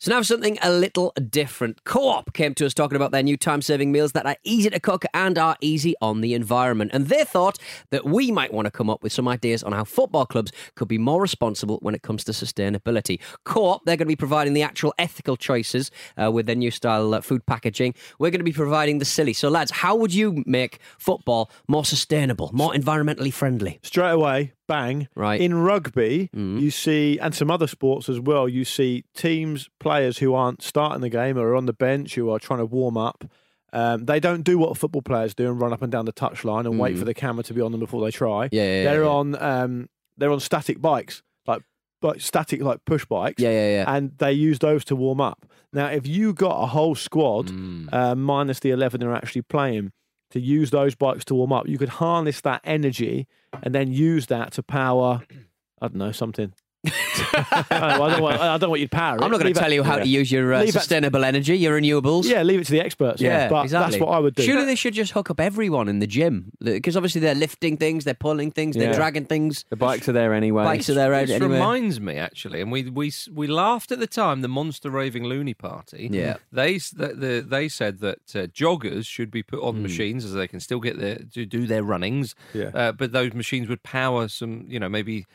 So now something a little different. Co-op came to us talking about their new time-saving meals that are easy to cook and are easy on the environment. And they thought that we might want to come up with some ideas on how football clubs could be more responsible when it comes to sustainability. Co-op, they're going to be providing the actual ethical choices uh, with their new style uh, food packaging. We're going to be providing the silly. So lads, how would you make football more sustainable, more environmentally friendly? Straight away, bang. Right. In rugby, you see, and some other sports as well, you see teams, players who aren't starting the game or are on the bench who are trying to warm up. Um, they don't do what football players do and run up and down the touchline and wait for the camera to be on them before they try. Yeah, yeah, they're yeah. on um, they're on static bikes, like like static like push bikes. Yeah, yeah, yeah. and they use those to warm up. Now, if you got a whole squad Mm. uh, minus the eleven who are actually playing to use those bikes to warm up, you could harness that energy and then use that to power. I don't know something. I, don't know, I don't want. I don't want you to power. it. I'm not going Leave to it- tell you how to use your uh, Leave it- sustainable energy, your renewables. Yeah, leave it to the experts. Yeah, but exactly. that's what I would do. Surely they should just hook up everyone in the gym because obviously they're lifting things, they're pulling things, they're Yeah. dragging things. The bikes are there anyway. Bikes are there out This anyway. reminds me actually, and we we we laughed at the time. The Monster Raving Loony Party. Yeah. they the, the, they said that uh, joggers should be put on machines as they can still get their to do their runnings. Yeah. uh, but those machines would power some, you know, maybe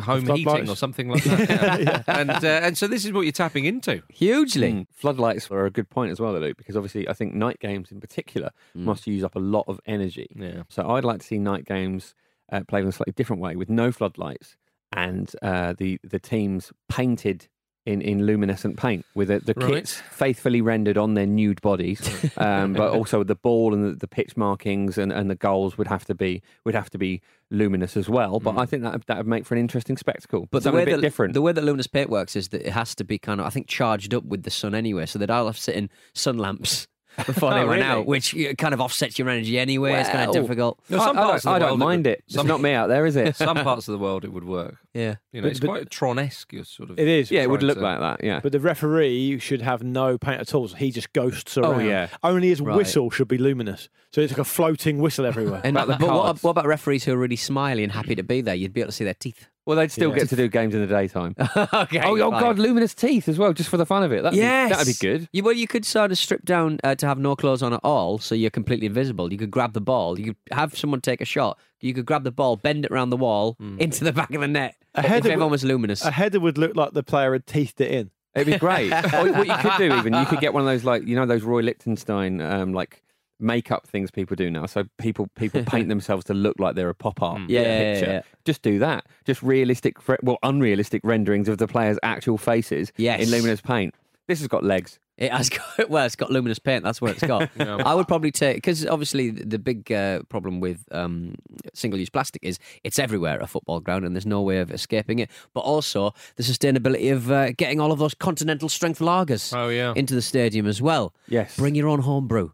home heating floodlights. or something like that. yeah. And uh, and so this is what you're tapping into. Hugely. Mm. Floodlights are a good point as well, though, Luke, because obviously I think night games in particular must use up a lot of energy. Yeah. So I'd like to see night games uh, played in a slightly different way with no floodlights and uh, the the teams painted. In, in luminescent paint with the, the Right. kits faithfully rendered on their nude bodies, um, but also the ball and the, the pitch markings and, and the goals would have to be would have to be luminous as well. But I think that that would make for an interesting spectacle. Mm. But the way a bit that different. the way that luminous paint works is that it has to be kind of, I think, charged up with the sun anyway. So they'd all have to sit in sun lamps before they Oh, went really? out, which kind of offsets your energy anyway. it's kind of difficult. No, some I, parts don't, of the I don't world it mind would- it. It's not me out there, is it? Some parts of the world it would work. Yeah. You know, But- it's but- quite Tron-esque. Sort of. It is. yeah, it would look to- like that. Yeah. But the referee should have no paint at all. So he just ghosts oh, around. Oh, yeah. Only his Right. whistle should be luminous. So it's like a floating whistle everywhere. And, About the but what, what about referees who are really smiley and happy to be there? You'd be able to see their teeth. Well, they'd still Yeah. get to do games in the daytime. okay. oh, oh. God, luminous teeth as well, just for the fun of it. That'd yes, be, that'd be good. You, well, you could sort of strip down uh, to have no clothes on at all, so you're completely invisible. You could grab the ball. You could have someone take a shot. You could grab the ball, bend it around the wall into the back of the net. A if header everyone would- was luminous. a header would look like the player had teethed it in. It'd be great. or what you could do, even you could get one of those like you know those Roy Lichtenstein um, like makeup things people do now. So people people paint themselves to look like they're a pop art Yeah, yeah, yeah, picture. yeah. Just do that. Just realistic, well, unrealistic renderings of the players' actual faces Yes. in luminous paint. This has got legs. It has got well, it's got luminous paint. That's what it's got. I would probably take because obviously the the big uh, problem with um, single-use plastic is it's everywhere at a football ground, and there's no way of escaping it. But also the sustainability of uh, getting all of those continental strength lagers Oh yeah. into the stadium as well. Yes. Bring your own home brew.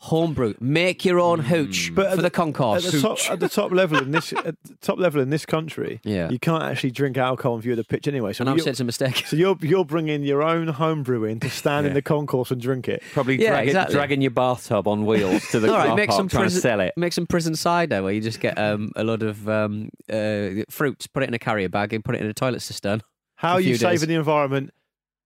Home brew. Make your own hooch But for the- the concourse. At the top, at the top level in this, at the top level in this country, Yeah. you can't actually drink alcohol and view the pitch anyway. So and I've you're, said it's a mistake. so you're you're bringing your own homebrew in to stand in the concourse and drink it. Probably Yeah, drag it- exactly. dragging your bathtub on wheels to the All right, car make park some trying prison, to sell it. Make some prison cider where you just get um, a lot of um, uh, fruits, put it in a carrier bag, and put it in a toilet cistern. How are you few days. saving the environment?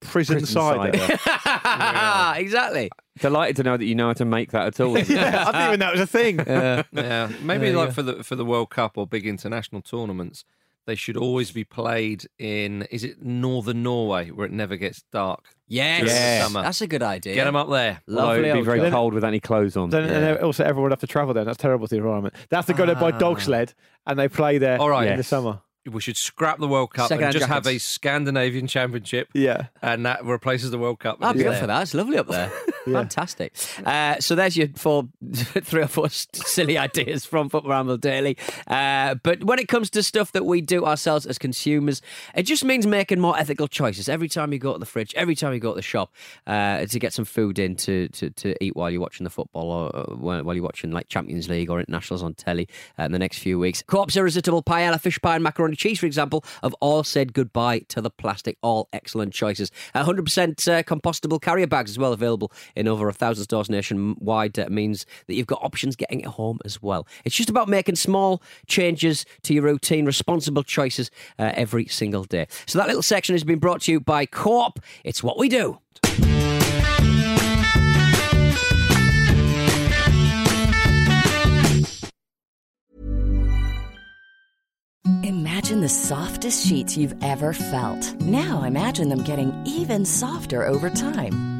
Prison, Prison cider. cider. exactly. Delighted to know that you know how to make that at all. yeah, I didn't even know it was a thing. Yeah, maybe There like go. for the for the World Cup or big international tournaments, they should always be played in. Is it northern Norway where it never gets dark? Yes, During the summer. that's a good idea. Get them up there. Although Lovely. it'd be very job. cold with any clothes on. Then and also everyone would have to travel there. That's terrible for the environment. They have to go there by ah. dog sled and they play there All right. in the summer. We should scrap the World Cup Second-hand and just have a. Scandinavian Championship, Yeah. and that replaces the World Cup. I'd be up for that. It's lovely up there. Fantastic. Uh, so there's your four, three or four silly ideas from Football Ramble Daily. Uh, but when it comes to stuff that we do ourselves as consumers, it just means making more ethical choices. Every time you go to the fridge, every time you go to the shop uh, to get some food in to, to, to eat while you're watching the football or while while you're watching like Champions League or internationals on telly uh, in the next few weeks. Co-op's irresistible paella, fish pie, and macaroni cheese, for example, have all said goodbye to the plastic. All excellent choices. 100% uh, compostable carrier bags as well available in over a thousand stores nationwide. Uh, means that you've got options getting it home as well. It's just about making small changes to your routine, responsible choices uh, every single day. So that little section has been brought to you by Co-op. It's what we do. Imagine the softest sheets you've ever felt. Now imagine them getting even softer over time.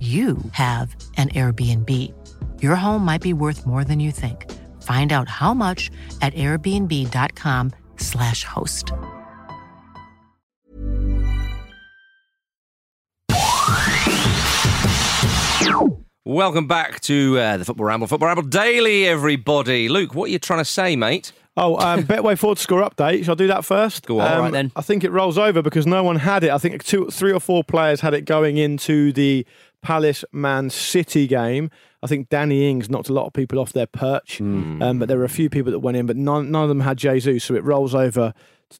you have an Airbnb. Your home might be worth more than you think. Find out how much at airbnb.com/slash host. Welcome back to uh, the Football Ramble, Football Ramble Daily, everybody. Luke, what are you trying to say, mate? Oh, um, Betway four to score update. Shall I do that first? Go on. Um, All right then. I think it rolls over because no one had it. I think two, three or four players had it going into the Palace Man City game. I think Danny Ings knocked a lot of people off their perch, Hmm. um, but there were a few people that went in, but none, none of them had Jesus, so it rolls over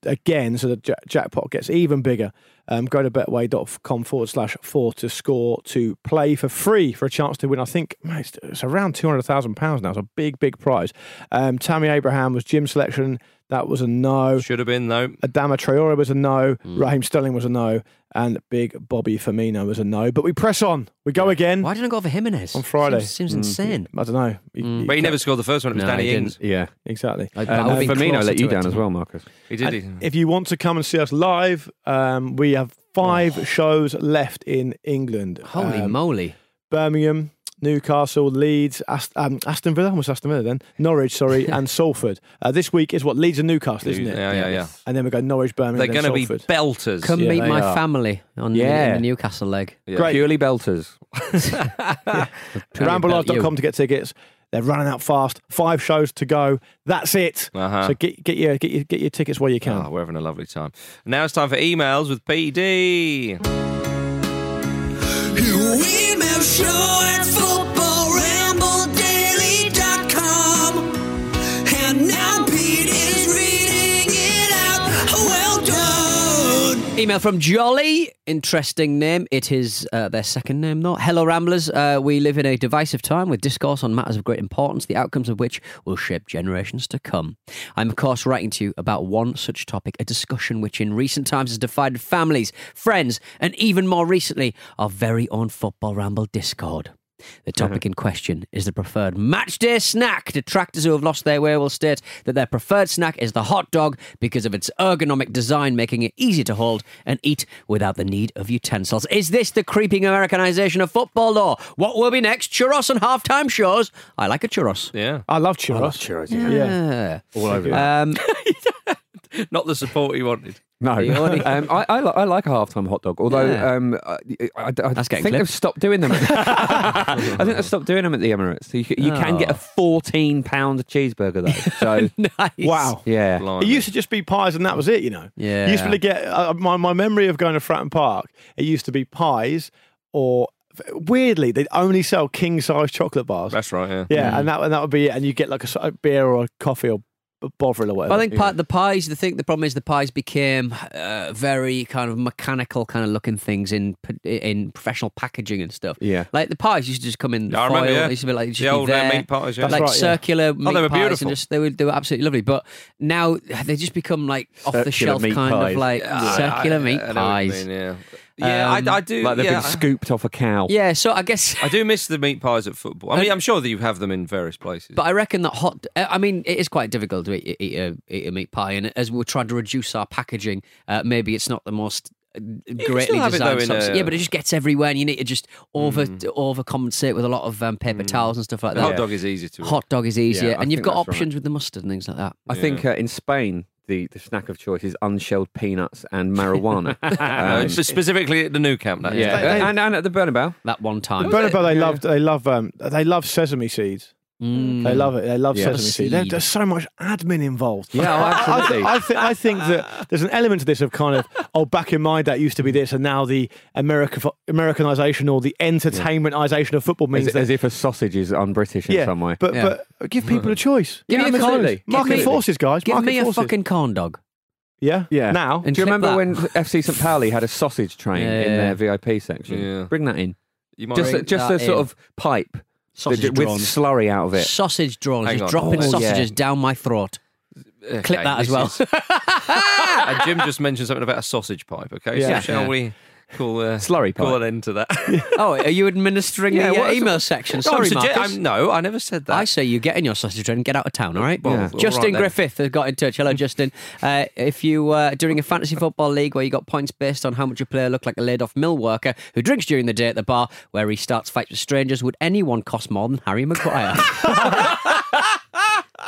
again. So the ja- jackpot gets even bigger. Um, go to betway.com forward slash four to score to play for free for a chance to win. I think man, it's, it's around two hundred thousand pounds now. It's a big, big prize. Um, Tammy Abraham was gym selection. That was a no. Should have been, though. Adama Traore was a no. Hmm. Raheem Sterling was a no. And Big Bobby Firmino was a no. But we press on. We go again Why didn't I go for Jimenez? on Friday. Seems, seems insane. I don't know. He- Mm. he- But he never scored the first one. It was No, Danny he. Ings. Yeah. Exactly. I, I would've Firmino let you to it. down as well, Marcus. He did. And if you want to come and see us live, um, we have five shows left in England. Holy Um, moly. Birmingham, Newcastle, Leeds, Ast- um, Aston Villa, almost Aston Villa then, Norwich, sorry, and Salford. Uh, this week is what Leeds and Newcastle, isn't it? Yeah, yeah, yeah. And then we go Norwich, Birmingham, They're going to be belters. Come Yeah, meet my are. family on the, Yeah. in the Newcastle leg. Yeah. Great. Purely belters. Ramblelive.com to get tickets. They're running out fast. Five shows to go. That's it. Uh-huh. So get get your get your get your tickets where you can. Ah, we're having a lovely time. Now it's time for emails with PD. Email show at footballrambledaily.com. Email from Jolly. Interesting name. It is uh, their second name, though. Hello, Ramblers. Uh, we live in a divisive time with discourse on matters of great importance, the outcomes of which will shape generations to come. I'm, of course, writing to you about one such topic, a discussion which in recent times has divided families, friends, and even more recently, our very own Football Ramble Discord. The topic in question is the preferred match day snack. Detractors who have lost their way will state that their preferred snack is the hot dog because of its ergonomic design, making it easy to hold and eat without the need of utensils. Is this the creeping Americanization of football, though? What will be next? Churros and halftime shows? I like a churros. Yeah. I love churros. I love churros, Yeah. yeah. All over you. Um, Not the support he wanted. No, only- um, I, I, li- I like a halftime hot dog. Although Yeah. um, I, I, I That's getting think they've stopped doing them. I think they've stopped doing them at the Emirates. So you, c- you can get a Oh. fourteen pound cheeseburger though. So nice. Wow. yeah, It used to just be pies and that was it, you know. Yeah. You used to be get uh, my my memory of going to Fratton Park. It used to be pies or weirdly they'd only sell king size chocolate bars. That's right, yeah. yeah, and that and that would be it. And you get like a beer or a coffee or a bovril or whatever. I think pi- the pies. The thing, the problem is the pies became uh, very kind of mechanical, kind of looking things in in professional packaging and stuff. Yeah. like the pies used to just come in Yeah, I foil. remember, yeah. They used to be like just The be old, uh, there. meat pies, yeah. That's like right, yeah. circular meat they were pies, beautiful. and just they were they were absolutely lovely. But now they just become like off the shelf kind pies. of like I- circular I- meat I know what you pies. mean, yeah, yeah Um, I, I do. like they've yeah, been scooped off a cow. Yeah, so I guess. I do miss the meat pies at football. I mean, I'm sure that you have them in various places. But I reckon that hot. I mean, it is quite difficult to eat, eat, a, eat a meat pie, and as we're trying to reduce our packaging, uh, maybe it's not the most uh, greatly still have it, though, designed. a- yeah, but it just gets everywhere, and you need to just over overcompensate with a lot of um, paper towels and stuff like that. hot dog is easy to. eat. Hot dog is easier, Yeah, I and you've got that's right. options with the mustard and things like that. I think uh, in Spain the, the snack of choice is unshelled peanuts and marijuana. Um, sp- specifically at the Nou Camp. That is. yeah, They- they- and, and at the Bernabeu. That one time. Bernabeu, they loved they love um they love sesame seeds. Mm. They love it. They love Yeah. sesame seeds. Seed. There's so much admin involved. Yeah, oh, I, absolutely. I, thi- I think that there's an element to this of kind of oh, back in my day it used to be this, and now the American Americanization or the entertainmentization of football means As, that as if a sausage is un-British in yeah, some way. But Yeah. but give people a choice. Give Yeah, me a absolutely. corn- Market give me- forces, guys. Give market me a forces. fucking corn dog. yeah Yeah. Now And Do you remember that. when FC St Pauli had a sausage train Yeah, in yeah. their VIP section? Yeah. Bring that in. You might Just, a, Bring just that a sort in. of pipe Sausage with drones. slurry out of it. Sausage drones, Hang just on. dropping Oh, sausages yeah. down my throat. Uh, Clip that as this well. is- and Jim just mentioned something about a sausage pipe. Okay, Yeah. so shall we call uh, Slurry call pipe. an end to that? oh, are you administering Yeah, the uh, email section? No, Sorry, Marcus. I'm- no, I never said that. I say you get in your sausage and get out of town, all right? Well, Yeah. all Justin right. Griffith has got in touch. Hello, Justin. Uh, if you uh, during a fantasy football league where you got points based on how much a player looked like a laid off mill worker who drinks during the day at the bar where he starts fights with strangers, would anyone cost more than Harry Maguire?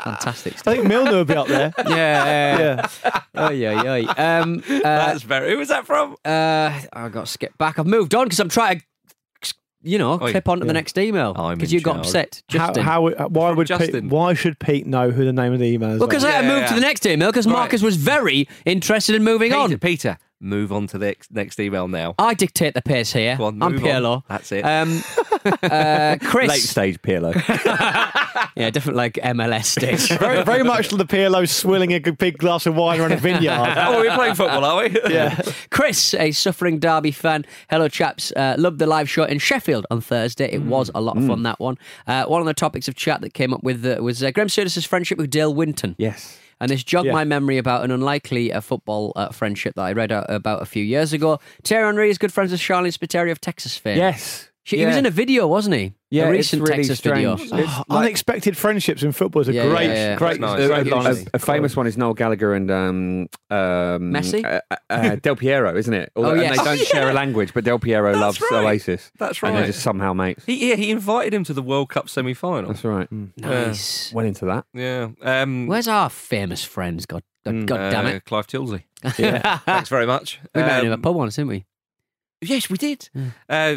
Fantastic I think Milner would be up there. Yeah, Yeah. Oh, yeah, yeah. Um, uh, That's very. Who was that from? uh, I got to skip back. I've moved on because I'm trying to, you know, Oi. clip on to the next email because you got upset. How, Justin. how, would- why would Pete, why should Pete know who the name of the email is? Well, because on? I Yeah, moved yeah, to the next email because Right. Marcus was very interested in moving Peter, on. Peter, move on to the next, next email now. I dictate the pace here. Go on, I'm move on. That's it. Um, uh, Chris. Late stage Pirlo. Yeah, different like MLS stage. very, very much the Pirlo swilling a big glass of wine around a vineyard. oh, we're playing football, are we? yeah. Chris, a suffering Derby fan. Hello, chaps. Uh, loved the live show in Sheffield on Thursday. It was a lot of fun, that one. Uh, one of the topics of chat that came up with uh, was uh, Graeme Souness's friendship with Dale Winton. yes. And this jogged Yeah. my memory about an unlikely uh, football uh, friendship that I read uh, about a few years ago. Thierry Henry is good friends with Sharleen Spiteri of Texas fame. Yes. She, He was in a video, wasn't he? Yeah, a it's recent really Texas strange. video. It's Oh, like- unexpected friendships in football is a Yeah, great, yeah, yeah. great, A, nice. great line. a- a famous one is Noel Gallagher and um, um, Messi? uh, uh, uh, Del Piero, isn't it? Oh, and they don't Oh, share yeah. a language, but Del Piero That's loves right. Oasis. That's And they're right. just somehow mates. He, yeah, he invited him to the World Cup semi-final. That's right. Nice. Well into that. Yeah. Um, Where's our famous friends? God, God, God damn uh, it. Clive Tyldesley. Thanks very much. We met him Um, at a pub once, didn't we? Yes, we did. Uh,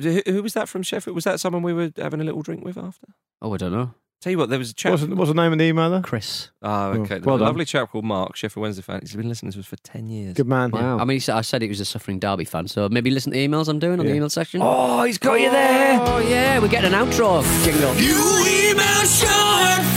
who, who was that from Sheffield? Was that someone we were having a little drink with after? Oh, I don't know. Tell you what, there was a chap. What's, what's the name of the email there? Chris. Oh, okay. well a done. lovely chap called Mark, Sheffield Wednesday fan. He's been listening to us for 10 years. Good man. Wow. I mean, I said he was a suffering Derby fan, so maybe listen to the emails I'm doing on the email section. Oh, he's got you there. Oh, yeah, we're getting an outro jingle. You email show at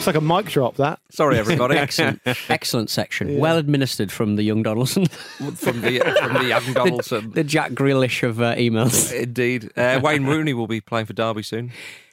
It's like a mic drop, that. Sorry, everybody. Excellent, excellent section. Well administered from the young Donaldson, from the from the Adam Donaldson. the Jack Grealish of uh, emails. Indeed. Uh, Wayne Rooney will be playing for Derby soon.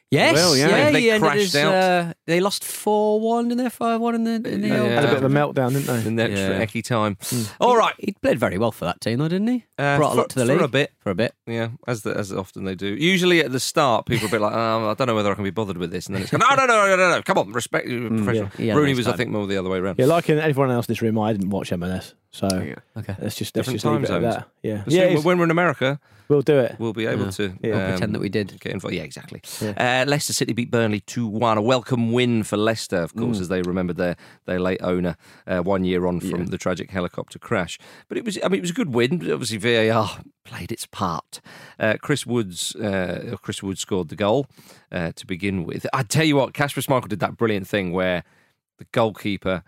Yes, Well, yeah. yeah, They he crashed his, out. uh, they lost four one in their five one in the. In the Yeah. old- Had a bit of a meltdown, didn't they? In the extra Yeah. ecky time. All right. He played very well for that team, though, didn't he? Uh, Brought a for- lot to the for league a bit. For a bit. Yeah, as the, as often they do. Usually at the start, people are a bit like, um, I don't know whether I can be bothered with this, and then it's no, no, no, no, no, no. Come on, respect you, professional. Yeah, Rooney nice was, I think, more the other way around. Yeah, like in everyone else in this room, I didn't watch MLS. So Okay. let's just, Different let's just leave time it at zones. that. Yeah. But yeah, soon, when we're in America, we'll do it. we'll be able Yeah. to Yeah. um, Pretend that we did. get involved. Yeah, exactly. Uh, Leicester City beat Burnley 2 1. A welcome win for Leicester, of Mm. course, as they remembered their, their late owner uh, one year on from the tragic helicopter crash. But it was, I mean, it was a good win. But obviously, VAR played its part. Uh, Chris Woods, uh, Chris Woods scored the goal uh, to begin with. I tell you what, Kasper Schmeichel did that brilliant thing where the goalkeeper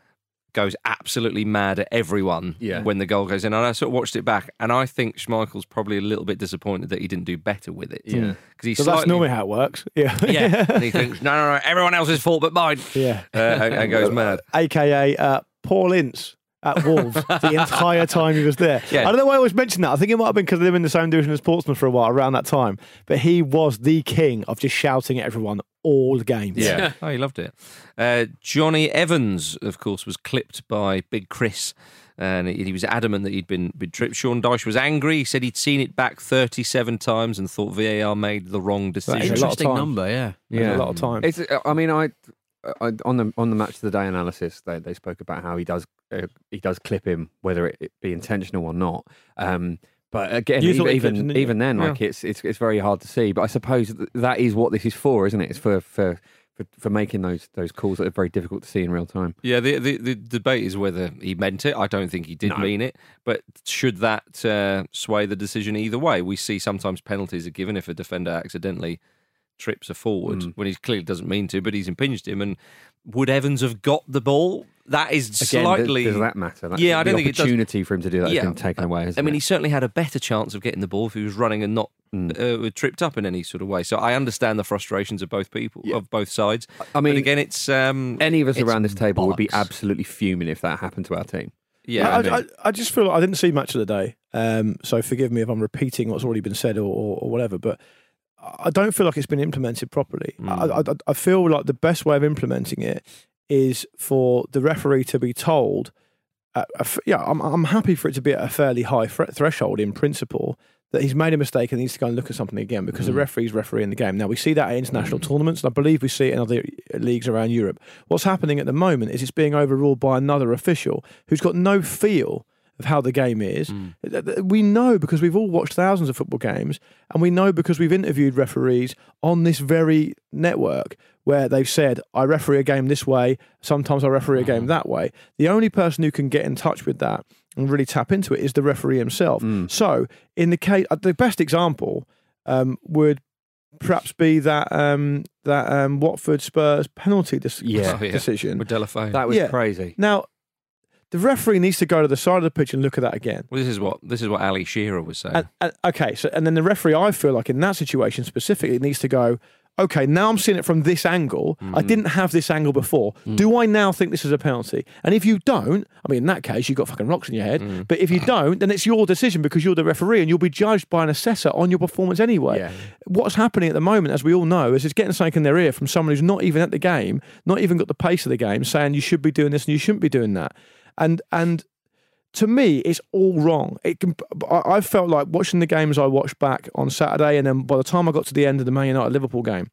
goes absolutely mad at everyone Yeah. when the goal goes in. And I sort of watched it back, and I think Schmeichel's probably a little bit disappointed that he didn't do better with it. Yeah. because he's So that's normally how it works. Yeah. yeah, and he thinks, no, no, no, everyone else's fault but mine. yeah. Uh, and, and goes mad. AKA uh, Paul Ince at Wolves the entire time he was there. Yeah. I don't know why I always mention that. I think it might have been because they were in the same division as Portsmouth for a while around that time. But he was the king of just shouting at everyone all games. Yeah. oh, he loved it. Uh, Jonny Evans, of course, was clipped by Big Chris. And he he was adamant that he'd been, been tripped. Sean Dyche was angry. He said he'd seen it back 37 times and thought VAR made the wrong That is a decision. lot of Interesting number, yeah. Yeah, a lot of time. It's. I mean, I, I on the on the match of the day analysis, they they spoke about how he does uh, he does clip him, whether it, it be intentional or not. Um, but again, You even even, didn't even then, like it's it's it's very hard to see. But I suppose that is what this is for, isn't it? It's for for. For, for making those those calls that are very difficult to see in real time. Yeah, the, the the debate is whether he meant it. I don't think he did No. mean it, but should that uh, sway the decision either way? We see sometimes penalties are given if a defender accidentally trips a forward Mm. when he clearly doesn't mean to, but he's impinged him. And would Evans have got the ball? That is Again, slightly. does, does that matter? That's yeah, I don't think it does. opportunity for him to do that has been taken away. I hasn't mean, it? he certainly had a better chance of getting the ball if he was running and not Mm. uh, tripped up in any sort of way. So I understand the frustrations of both people, of both sides. I mean, but again, it's um, any of us around this table would be absolutely fuming if that happened to our team. Yeah, I, I mean- I, I just feel like I didn't see much of the day, um, so forgive me if I'm repeating what's already been said or, or, or whatever. But I don't feel like it's been implemented properly. Mm. I, I, I feel like the best way of implementing it is for the referee to be told. Uh, yeah, I'm, I'm happy for it to be at a fairly high thre- threshold in principle that he's made a mistake and he needs to go and look at something again because the Mm. referee's refereeing the game. Now we see that at international tournaments, and I believe we see it in other leagues around Europe. What's happening at the moment is it's being overruled by another official who's got no feel of how the game is. Th- th- We know because we've all watched thousands of football games, and we know because we've interviewed referees on this very network where they've said, I referee a game this way, sometimes I referee a game that way. The only person who can get in touch with that and really tap into it is the referee himself. So, in the case, uh, the best example um, would perhaps be that um, that um, Watford Spurs penalty dis- Yeah. Oh, yeah. decision. with Deulofeu. That was Yeah. crazy. Now, the referee needs to go to the side of the pitch and look at that again. Well, this is what this is what Ali Shearer was saying. And, and, okay, so and then the referee, I feel like in that situation specifically, needs to go. Okay, now I'm seeing it from this angle. I mm. didn't have this angle before. Mm. Do I now think this is a penalty? And if you don't, I mean, in that case, you've got fucking rocks in your head. Mm. But if you don't, then it's your decision because you're the referee and you'll be judged by an assessor on your performance anyway. Yeah. What's happening at the moment, as we all know, is it's getting something in their ear from someone who's not even at the game, not even got the pace of the game, saying you should be doing this and you shouldn't be doing that. And and to me, it's all wrong. It can, I I felt like watching the games I watched back on Saturday, and then by the time I got to the end of the Man United Liverpool game,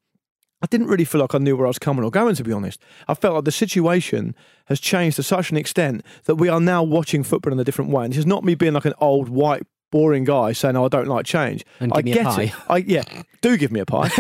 I didn't really feel like I knew where I was coming or going, to be honest. I felt like the situation has changed to such an extent that we are now watching football in a different way. And this is not me being like an old, white, boring guy saying, oh, I don't like change. And I give me a get pie. it. I, yeah, do give me a pie.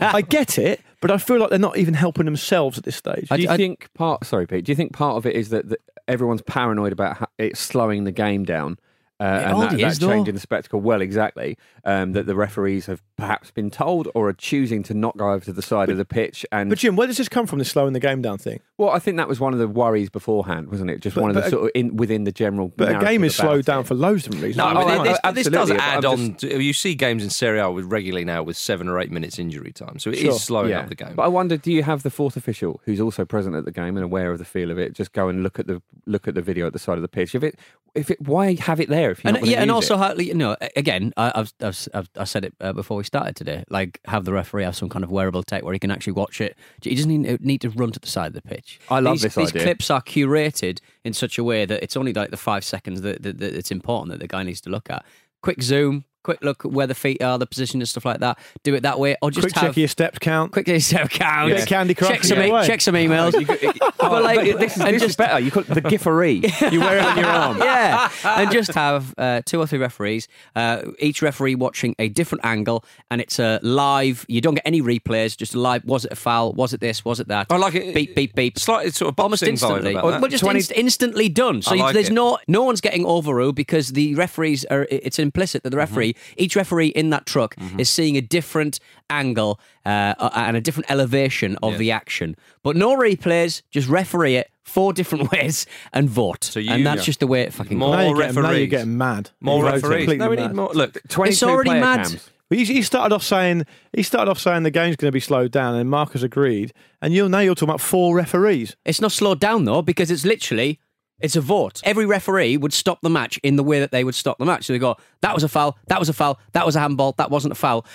I get it, but I feel like they're not even helping themselves at this stage. Do you think part? Sorry, Pete. Do you think part of it is that, that everyone's paranoid about how it slowing the game down? Uh, and that, already that is, though. changing the spectacle. Well, exactly. Um, that the referees have perhaps been told or are choosing to not go over to the side of the pitch. And But Jim, where does this come from? The slowing the game down thing. well, I think that was one of the worries beforehand, wasn't it? Just But- one of the a- sort of in, within the general. But a game is about slowed down for loads of reasons. No, but I- this, this does add on. To, you see games in Serie A with regularly now with seven or eight minutes injury time, so it is Sure. slowing Yeah. up the game. But I wonder, do you have the fourth official who's also present at the game and aware of the feel of it? Just go and look at the look at the video at the side of the pitch. If it, if it, why have it there if you're and yeah, and also it? how, you know, again, I, I've, I've, I've I said it uh, before we started today. Like, have the referee have some kind of wearable tech where he can actually watch it. He doesn't need, need to run to the side of the pitch. I love these, this These idea. clips are curated in such a way that it's only like the five seconds that, that, that it's important that the guy needs to look at. Quick zoom, quick look at where the feet are, the position and stuff like that. Do it that way, or just Quick check have of your steps count. quick step count. Bit of Candy Crush Check some, and get check some emails. Oh, but like, but this is, and this is just better. You call it the giffery. You wear it on your arm. yeah, and just have uh, two or three referees, uh, each referee watching a different angle, and it's a live. You don't get any replays, just a live. Was it a foul? Was it this? Was it that? I like it. Beep beep beep. Slightly sort of Almost instantly, about Or- that. well, just 20 inst- instantly done. So I like there's it. no no one's getting overruled because the referees are. It's implicit that the referee, each referee in that truck, is seeing a different angle uh, and a different elevation of the action. But no replays, just referee it four different ways and vote. So you- and that's yeah. just the way it fucking More goes. now you're getting, now you're getting mad. More You're referees. completely No, we mad. need more. Look, 22 already mad. cams. He, he started off saying he started off saying the game's going to be slowed down, and Marcus agreed. And you now you're talking about four referees. It's not slowed down though because it's literally it's a vote. Every referee would stop the match in the way that they would stop the match. So they go, that was a foul, that was a foul, that was a handball, that wasn't a foul.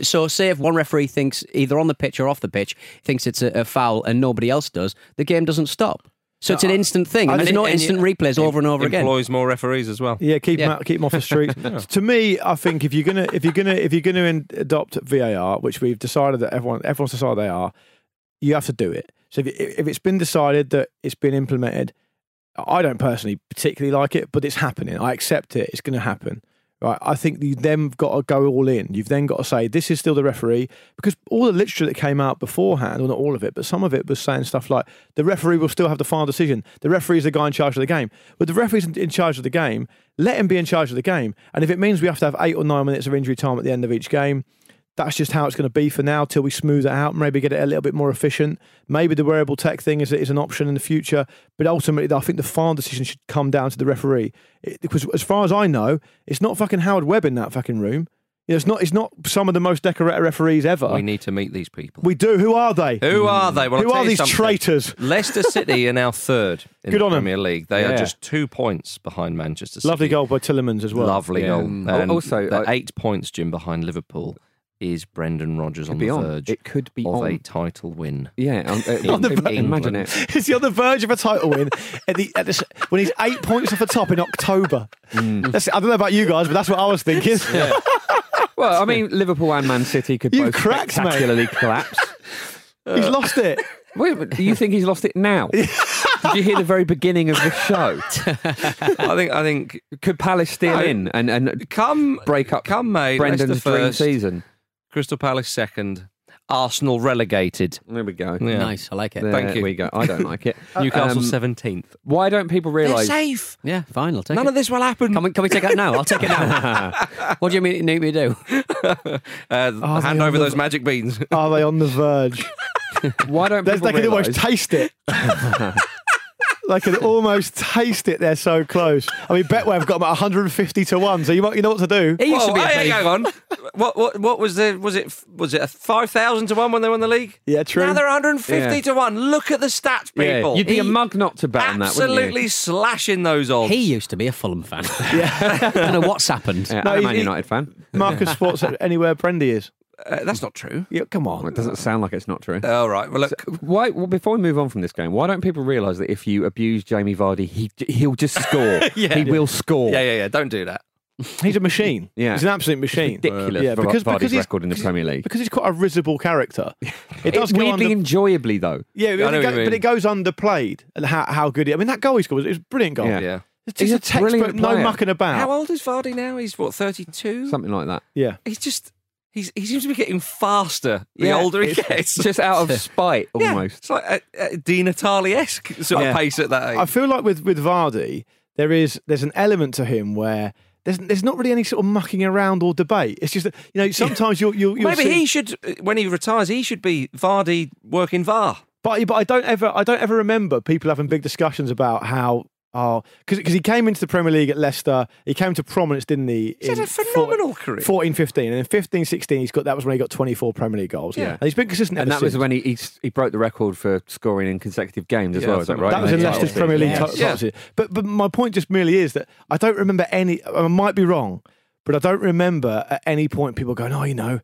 So say if one referee thinks either on the pitch or off the pitch thinks it's a, a foul and nobody else does, the game doesn't stop. So it's an instant thing. And And there's no instant it replays over and over again. employs more referees as well. Yeah, keep Yeah. Him out, keep him off the streets. To me, I think if you're gonna if you're gonna if you're gonna in- adopt VAR, which we've decided that everyone everyone's decided they are, you have to do it. So if, if it's been decided that it's been implemented, I don't personally particularly like it, but it's happening. I accept it. It's going to happen. Right. I think you then got to go all in. You've then got to say this is still the referee because all the literature that came out beforehand, well, not all of it, but some of it was saying stuff like the referee will still have the final decision. The referee is the guy in charge of the game. But the referee's in charge of the game. Let him be in charge of the game. And if it means we have to have eight or nine minutes of injury time at the end of each game, that's just how it's going to be for now till we smooth it out, maybe get it a little bit more efficient. Maybe the wearable tech thing is, is an option in the future, but ultimately, I think the final decision should come down to the referee. It, because as far as I know, it's not fucking Howard Webb in that fucking room. You know, it's not. It's not some of the most decorated referees ever. We need to meet these people. We do. Who are they? Who are they? Well, Who are these something. traitors? Leicester City are now third in Good the on 'em. Premier League. They are just two points behind Manchester City. Lovely goal by Tielemans as well. Lovely Yeah. goal. Um, And also, the I- eight points, Jim, behind Liverpool is Brendan Rodgers on the on. verge It could be of on. a title win. Yeah, um, uh, On the im- verge. imagine it. Is he on the verge of a title win at the, at the, when he's eight points off the top in October? Mm. That's, I don't know about you guys, but that's what I was thinking. Well, I mean, Liverpool and Man City could You both cracked, mate. spectacularly collapse. he's lost it. Wait, but do you think he's lost it now? Did you hear the very beginning of the show? I think. I think. Could Palace steal No. in and, and Come break up Come May. Brendan's Leicester dream season? Crystal Palace second. Arsenal relegated. There we go. Yeah. Nice, I like it. There Thank you. we go. I don't like it. Newcastle Um, seventeenth. Why don't people They're realise? safe. Yeah, fine. I'll take None it. of this will happen. Can we, can we take it now? I'll take it now. what do you mean, need me to do? Uh, hand over the- those magic beans. Are they on the verge? Why don't They, people they can almost taste it. They can almost taste it. They're so close. I mean, Betway have got about 150 to one, so you might, you know what to do. He used to be a hey, big- hang on. What, what, what was the? Was it? Was it a five thousand to one when they won the league? Yeah, true. Now they're 150 Yeah. to one. Look at the stats, Yeah, people. you'd be a He- mug not to bet on that, wouldn't you? Absolutely slashing those odds. He used to be a Fulham fan. Yeah. I don't know what's happened. Yeah, No, I'm a he- Man he- United fan. Marcus Sports anywhere Brendy is. Uh, that's not true. Yeah, come Well, on. it doesn't sound like it's not true. All right. Well, look. Why? Well, before we move on from this game, why don't people realise that if you abuse Jamie Vardy, he he'll just score. Yeah. he will score. Yeah, yeah, yeah. Don't do that. He's a machine. Yeah. He's an absolute machine. Ridiculous. Yeah, for because, Vardy's because, he's, record in the Premier League. because he's quite a risible character. It does It- go weirdly under, enjoyably though. yeah, I but know it, what go, mean. but it goes underplayed and how, how good he. I mean, that goal he scored was, it was a brilliant goal. Yeah. Yeah. It's He's a a brilliant textbook, no mucking about. How old is Vardy now? He's what 32. Something like that. Yeah. He's just. He's, he seems to be getting faster the Yeah, older he gets. Just out of spite, Yeah, almost. It's like a, a Di Natale esque sort Yeah. of pace at that age. I feel like with with Vardy, there is there's an element to him where there's there's not really any sort of mucking around or debate. It's just that you know sometimes you'll you'll, you'll Maybe see, he should, when he retires, he should be Vardy working VAR. But but I don't ever I don't ever remember people having big discussions about how. Oh, because he came into the Premier League at Leicester. He came to prominence, didn't he? He's had a phenomenal career. 14, 15. And then 15, 16, he's got, that was when he got 24 Premier League goals. Yeah. And he's been consistent And ever that was when he, he he broke the record for scoring in consecutive games as Yeah, well. Is that right? That was in Yeah. Leicester's Premier League Yes. title. Yeah. title. But but my point just merely is that I don't remember any. I might be wrong, but I don't remember at any point people going, "Oh, you know,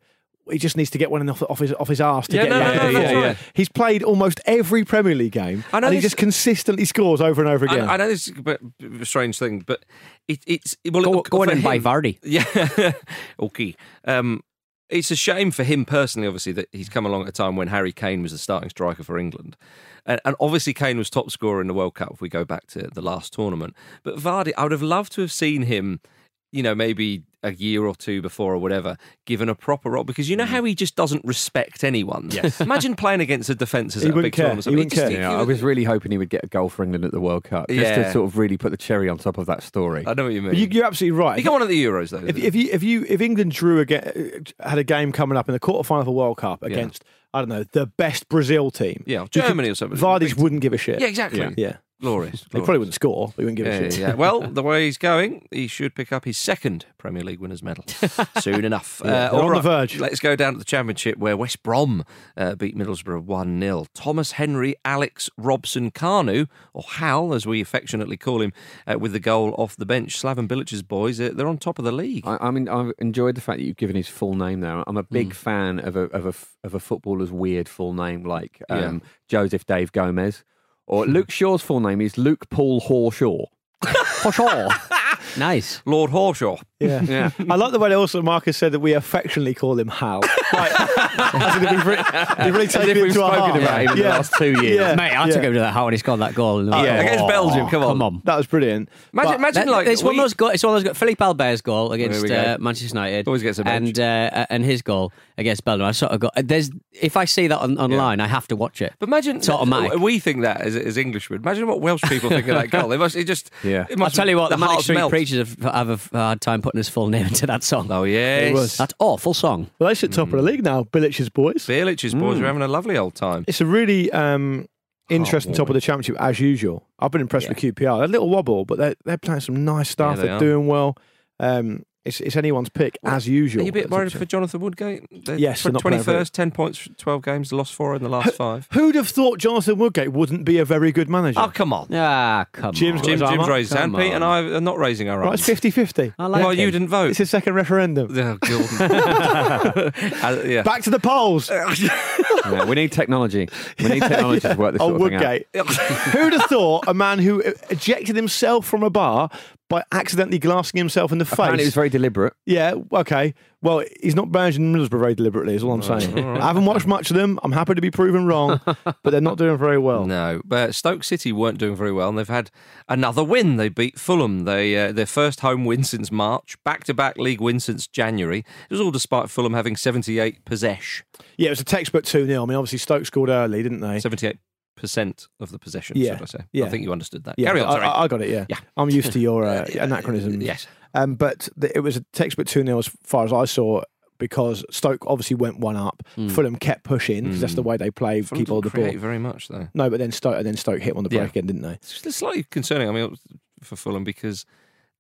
he just needs to get one off, off his off his arse to Yeah, get no, the no, no, of the that's right. He's played almost every Premier League game, I know and he just consistently scores over and over again. I, I know this is a bit a strange thing, but it, it's well, Go, it, go on for and buy Vardy. Yeah, okay. Um, it's a shame for him personally, obviously, that he's come along at a time when Harry Kane was the starting striker for England. And, and obviously, Kane was top scorer in the World Cup if we go back to the last tournament. But Vardy, I would have loved to have seen him, you know, maybe a year or two before or whatever, given a proper role because you know mm. how he just doesn't respect anyone. Yes. Imagine playing against the defences He at a wouldn't big care. tournament. He wouldn't just- care. Yeah, I was really hoping he would get a goal for England at the World Cup, just to sort of really put the cherry on top of that story. I know what you mean. But you, you're absolutely right. he got one at the Euros though. if, if you if you if England drew again had a game coming up in the quarterfinal of a World Cup against I don't know the best Brazil team, Yeah, you could- Germany or something. Vardy's wouldn't give a shit. yeah, exactly. Yeah. yeah. Glorious. He probably wouldn't score. But he wouldn't give Yeah, a shit. yeah. Well, the way he's going, he should pick up his second Premier League winners' medal soon enough. Yeah, Uh, they're on the verge. Let's go down to the Championship where West Brom uh, beat Middlesbrough 1 0. Thomas Henry, Alex Robson-Kanu, or Hal as we affectionately call him, uh, with the goal off the bench. Slaven Bilic's boys, uh, they're on top of the league. I, I mean, I've enjoyed the fact that you've given his full name there. I'm a big fan of a of a f- of a footballer's weird full name, like um, Joseph Dave Gomez, or hmm. Luke Shaw's full name is Luke Paul Horshaw. Horshaw. Nice. Lord Horshaw. Yeah. Yeah. I like the way also Marcus said that we affectionately call him Hal. Like, as in we've, re- we've really taken if it we've to our spoken heart. about him in the Yeah. last two years. Yeah. Mate, I yeah. took him to that how when he scored that goal. And Yeah, like, against "Oh, Belgium, come on." Come on. That was brilliant. Imagine, But- imagine That- like. it's one of those. Go- it's one of those. Go- Philippe Albert's goal against uh, Manchester United. Always gets a bench. and uh, and his goal against Belgium. I sort of got. There's if I see that on, online, I have to watch it. But imagine It's automatic. we think that as, as Englishmen. Imagine what Welsh people think of that goal. They must it just Yeah. It I'll tell you what, the, Manic Street. Preachers have, have a f- hard time putting his full name into that song. Oh yes, It was. That awful song. Well, they sit top of the league now, Bilic's boys. Bilic's boys Mm. are having a lovely old time. It's a really um, interesting top of the championship as usual. I've been impressed with QPR. They're a little wobble, but they're they're playing some nice stuff. they they're are. doing well. Um, it's it's anyone's pick as usual. Are you a bit worried for Jonathan Woodgate? They're Yes, they're not playing twenty very- first, ten points, twelve games, lost four in the last five. Who'd have thought Jonathan Woodgate wouldn't be a very good manager? Oh come on, Ah, come Jim's on. got Jim, his arm Jim's up. raised his hand. Come Pete and I are not raising our Right, it's 50 50. I like well, you didn't vote. It's his second referendum. Oh, Uh, yeah. Back to the polls. Yeah, we need technology. We need technology to work this Oh, sort of thing out. Woodgate. Who'd have thought a man who ejected himself from a bar by accidentally glassing himself in the Apparently, it was very deliberate. Yeah, okay. Well, he's not managing Middlesbrough very deliberately, is all I'm saying. I haven't watched much of them. I'm happy to be proven wrong, but they're not doing very well. No, but Stoke City weren't doing very well, and they've had another win. They beat Fulham. They uh, their first home win since March, back to back league win since January. It was all despite Fulham having seventy eight possession, Yeah, it was a textbook 2 0. I mean, obviously, Stoke scored early, didn't they? seventy eight percent of the possession. Yeah, should I say? yeah. I think you understood that. Yeah, Carry on. I, Sorry. I, I got it, yeah. Yeah. I'm used to your uh, anachronisms. yes. Um, but the, it was a textbook 2 0 as far as I saw because Stoke obviously went one up. Fulham kept pushing because that's the way they play, Fulham keep all the ball. very much though. No, but then Stoke, and then Stoke hit on the Yeah. break end, didn't they? It's just slightly concerning. I mean, for Fulham because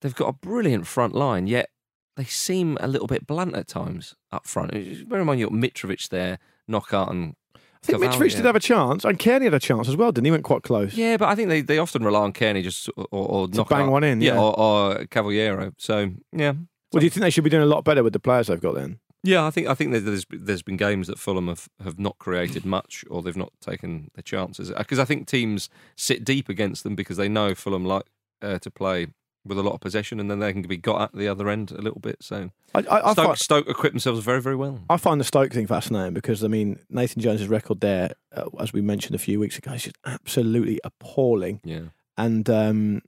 they've got a brilliant front line, yet they seem a little bit blunt at times up front. Bear in mind you've got Mitrovic there, Knockaert, and I think Cavani, Mitrovic yeah. did have a chance, and Kearney had a chance as well, didn't he? Went quite close. Yeah, but I think they, they often rely on Kearney just or, or To knock bang out. one in, yeah. or, or Cavaleiro. So yeah, Well, do you think they should be doing a lot better with the players they've got then? yeah. I think I think there's there's been games that Fulham have, have not created much or they've not taken their chances because I think teams sit deep against them because they know Fulham like uh, to play with a lot of possession and then they can be got at the other end a little bit. So I, I, I, Stoke, find, Stoke equip themselves very very well. I find the Stoke thing fascinating because, I mean, Nathan Jones's record there, uh, as we mentioned a few weeks ago, is just absolutely appalling. Yeah. And um,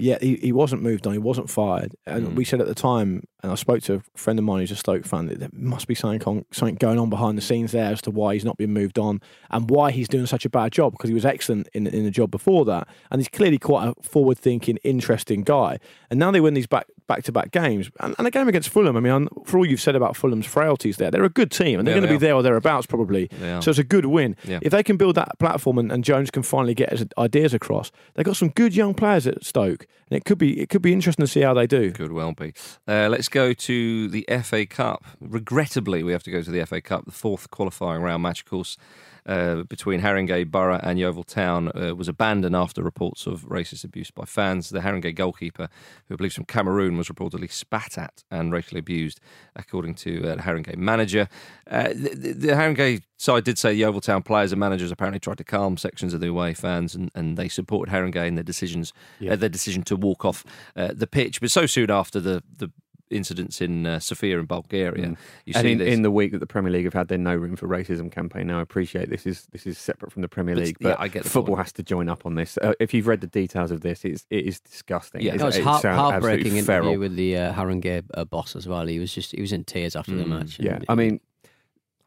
yeah, he, he wasn't moved on, he wasn't fired. And Mm. we said at the time, and I spoke to a friend of mine who's a Stoke fan, that there must be something, on, something going on behind the scenes there as to why he's not been moved on and why he's doing such a bad job because he was excellent in, in the job before that. And he's clearly quite a forward thinking, interesting guy. And now they win these back back to back games. And, and a game against Fulham, I mean, for all you've said about Fulham's frailties there, they're a good team and they're Yeah, going to they be there or thereabouts probably. So it's a good win. Yeah. If they can build that platform and, and Jones can finally get his ideas across, they've got some good young players at Stoke. And it could be it could be interesting to see how they do. Could well be. Uh, let's go to the FA Cup. Regrettably, we have to go to the FA Cup. The fourth qualifying round match, of course, uh, between Haringey Borough and Yeovil Town uh, was abandoned after reports of racist abuse by fans. The Haringey goalkeeper, who I believe from Cameroon, was reportedly spat at and racially abused, according to uh, the Haringey manager. Uh, the, the, Haringey side did say Yeovil Town players and managers apparently tried to calm sections of the away fans, and, and they supported Haringey in their decisions, uh, their decision to walk off uh, the pitch. But so soon after the the incidents in uh, Sofia in Bulgaria, you Mm. and see in, this. in the week that the Premier League have had their no room for racism campaign. Now, I appreciate this is this is separate from the Premier But- League, yeah, but I get football point. has to join up on this. Uh, if you've read the details of this, it's it is disgusting. Yeah. It's- That was it heart, sounds heartbreaking interview feral. with the uh, Haringey uh, boss as well. He was just he was in tears after the Mm. match. Yeah, I mean,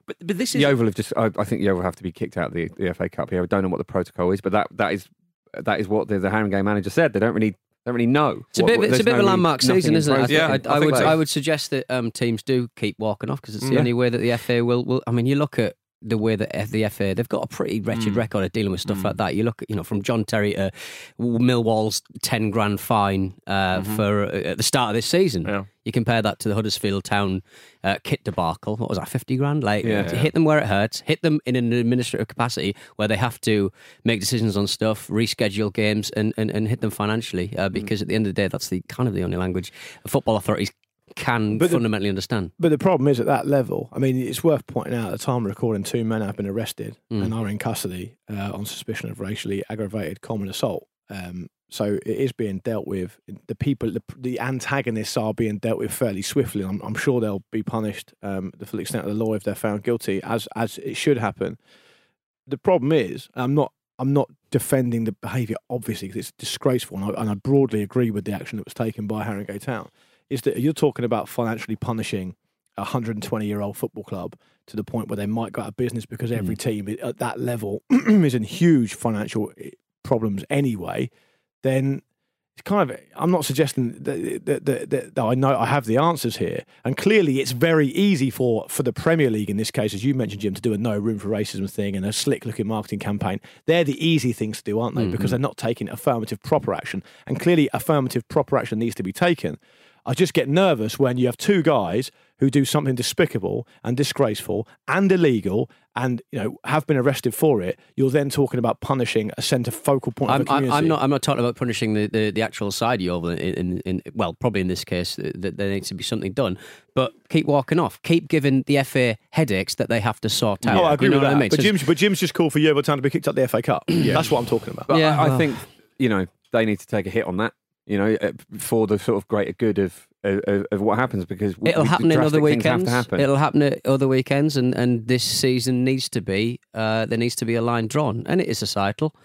but, but this is Yeovil have just. I, I think Yeovil have to be kicked out of the, the FA Cup here. I don't know what the protocol is, but that that is that is what the, the Haringey manager said. They don't really don't really know. It's a bit, what- it's a bit of a landmark season, isn't it? Yeah, I, I I would so. I would suggest that um, teams do keep walking off because it's the Yeah. only way that the FA will, will. I mean, you look at the way that the FA they've got a pretty wretched Mm. record of dealing with stuff like that. You look at you know from John Terry to Millwall's ten grand fine uh, for uh, at the start of this season. Yeah. You compare that to the Huddersfield Town uh, kit debacle. What was that? Fifty grand? Like Yeah. to hit them where it hurts. Hit them in an administrative capacity where they have to make decisions on stuff, reschedule games, and and, and hit them financially. Uh, because at the end of the day, that's the kind of the only language football authorities can But the- fundamentally understand. But the problem is at that level. I mean, it's worth pointing out at the time of recording, two men have been arrested Mm. and are in custody uh, on suspicion of racially aggravated common assault. Um, so it is being dealt with. The people, the, the antagonists are being dealt with fairly swiftly. I'm, I'm sure they'll be punished um, the full extent of the law if they're found guilty, as as it should happen. The problem is, I'm not. I'm not defending the behaviour, obviously, because it's disgraceful, and I, and I broadly agree with the action that was taken by Haringey Town. Is that you're talking about financially punishing a 120 year old football club to the point where they might go out of business because every team at that level is in huge financial eh, problems anyway, then it's kind of I'm not suggesting that, that, that, that, I know I have the answers here, and clearly it's very easy for for the Premier League in this case, as you mentioned, Jim, to do a no room for racism thing and a slick looking marketing campaign. They're the easy things to do, aren't they? Because they're not taking affirmative proper action, and clearly affirmative proper action needs to be taken. I just get nervous when you have two guys who do something despicable and disgraceful and illegal and you know have been arrested for it. You're then talking about punishing a centre focal point I'm, of a I'm, community. I'm not. I'm not talking about punishing the, the, the actual side of you. In, in, in well, probably in this case, that there needs to be something done. But keep walking off. Keep giving the FA headaches that they have to sort out. Oh, I agree you know with that. I mean? But So- Jim's, but Jim's just called for Yeovil Town to be kicked out the FA Cup. yeah. That's what I'm talking about. But Yeah, I, I well- think you know they need to take a hit on that. You know, uh, for the sort of greater good of of, of what happens because It'll happen in other weekends. happen. It'll happen at other weekends, and, and this season needs to be uh, there needs to be a line drawn, and it is societal.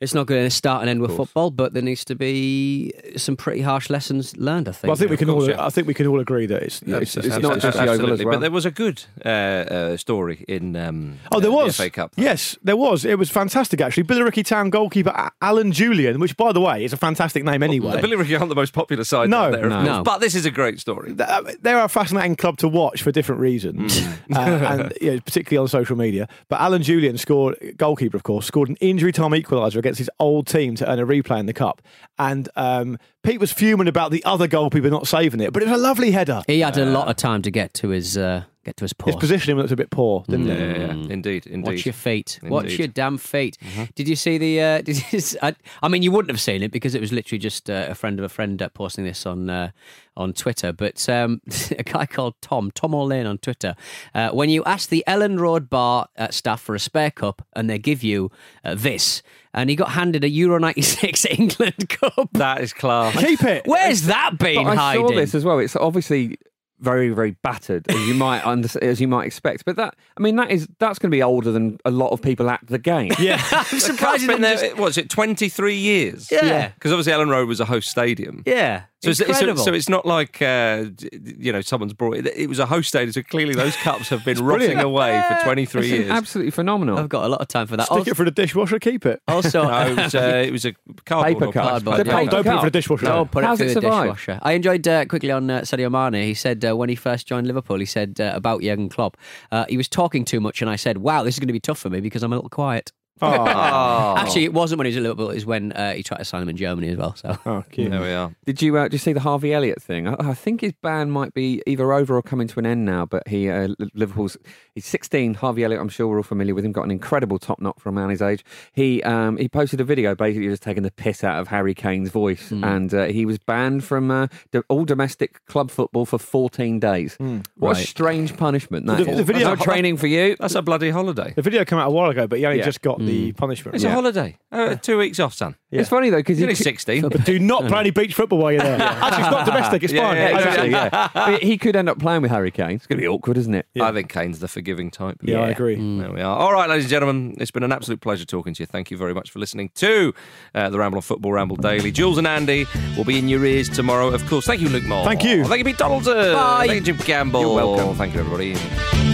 It's not going to start and end with football, but there needs to be some pretty harsh lessons learned. I think. Well, I think we can course, all. yeah. I think we can all agree that it's. Yeah, it's, it's it's- not just the Oval as well. But there was a good uh, uh, story in um, Oh, there the was. FA Cup. Yes, there was. It was fantastic, actually. Billericay Town goalkeeper Alan Julian, which, by the way, is a fantastic name anyway. The Billericay aren't the most popular side No. there, No. No. but this is a great story. Th- uh, They're a fascinating club to watch for different reasons, uh, and you know, particularly on social media. But Alan Julian scored, goalkeeper, of course, scored an injury time equaliser against his old team to earn a replay in the cup. And um, Pete was fuming about the other goalkeeper not saving it, but it was a lovely header. he had a lot of time to get to his uh, get to his His post. positioning looked a bit poor, didn't Yeah, it? yeah, yeah. Indeed, indeed. Watch your feet. Watch Indeed. your damn feet. Did you see the? Uh, did you, s- I, I mean, you wouldn't have seen it because it was literally just uh, a friend of a friend uh, posting this on uh, on Twitter. But um, a guy called Tom Tom O'Lane on Twitter. Uh, when you ask the Elland Road bar uh, staff for a spare cup and they give you uh, this, and he got handed a Euro '96 England cup. That is class. Keep it. Where's that been But I hiding? saw this as well. It's obviously very, very battered, as you might under, as you might expect. But that, I mean, that is that's going to be older than a lot of people at the game. Yeah. I'm surprised It's it been there, was it, 23 years? Yeah. Because obviously Elland Road was a host stadium. Yeah, So it's, it's, incredible. so it's not like uh, you know someone's brought it. It was a host stadium, so clearly those cups have been rotting brilliant. away for 23 It's years. absolutely phenomenal. I've got a lot of time for that. Stick Also- it for the dishwasher, keep it. Also, No, it was, uh, it was a cardboard Paper or cup. plastic. Cardboard, The yeah. paper Don't put it cup. for the dishwasher. No, put How's it it the survive? dishwasher. I enjoyed uh, quickly on uh, Sadio Mane. He said uh, when he first joined Liverpool, he said uh, about Jurgen Klopp, uh, he was talking too much, and I said, "Wow, this is going to be tough for me because I'm a little quiet." Oh. Actually, it wasn't when he was at Liverpool. It was when uh, he tried to sign him in Germany as well. So Oh, cute. There we are. Did you uh, did you see the Harvey Elliott thing? I, I think his ban might be either over or coming to an end now. But he uh, Liverpool's he's 16. Harvey Elliott, I'm sure we're all familiar with him. Got an incredible top knot for a man his age. He um, he posted a video basically just taking the piss out of Harry Kane's voice, and uh, he was banned from uh, all domestic club football for 14 days. What a strange punishment that The- is. the video- That's not training for you. That's a bloody holiday. The video came out a while ago, but he only Yeah. just got the punishment. It's a holiday. Uh, two weeks off, son. It's funny though because You're only 16. But do not play any beach football while you're there. Actually, it's not domestic. It's Yeah, fine. yeah, Exactly, yeah. He could end up playing with Harry Kane. It's going to be awkward, isn't it? I think Kane's the forgiving type. Yeah, I agree. There we are. All right, ladies and gentlemen, it's been an absolute pleasure talking to you. Thank you very much for listening to uh, the Ramble on Football Ramble Daily. Jules and Andy will be in your ears tomorrow, of course. Thank you, Luke Moore. Thank you. Thank you, Pete Donaldson. Bye. Thank you, Jim Campbell. You're welcome. Thank you, everybody.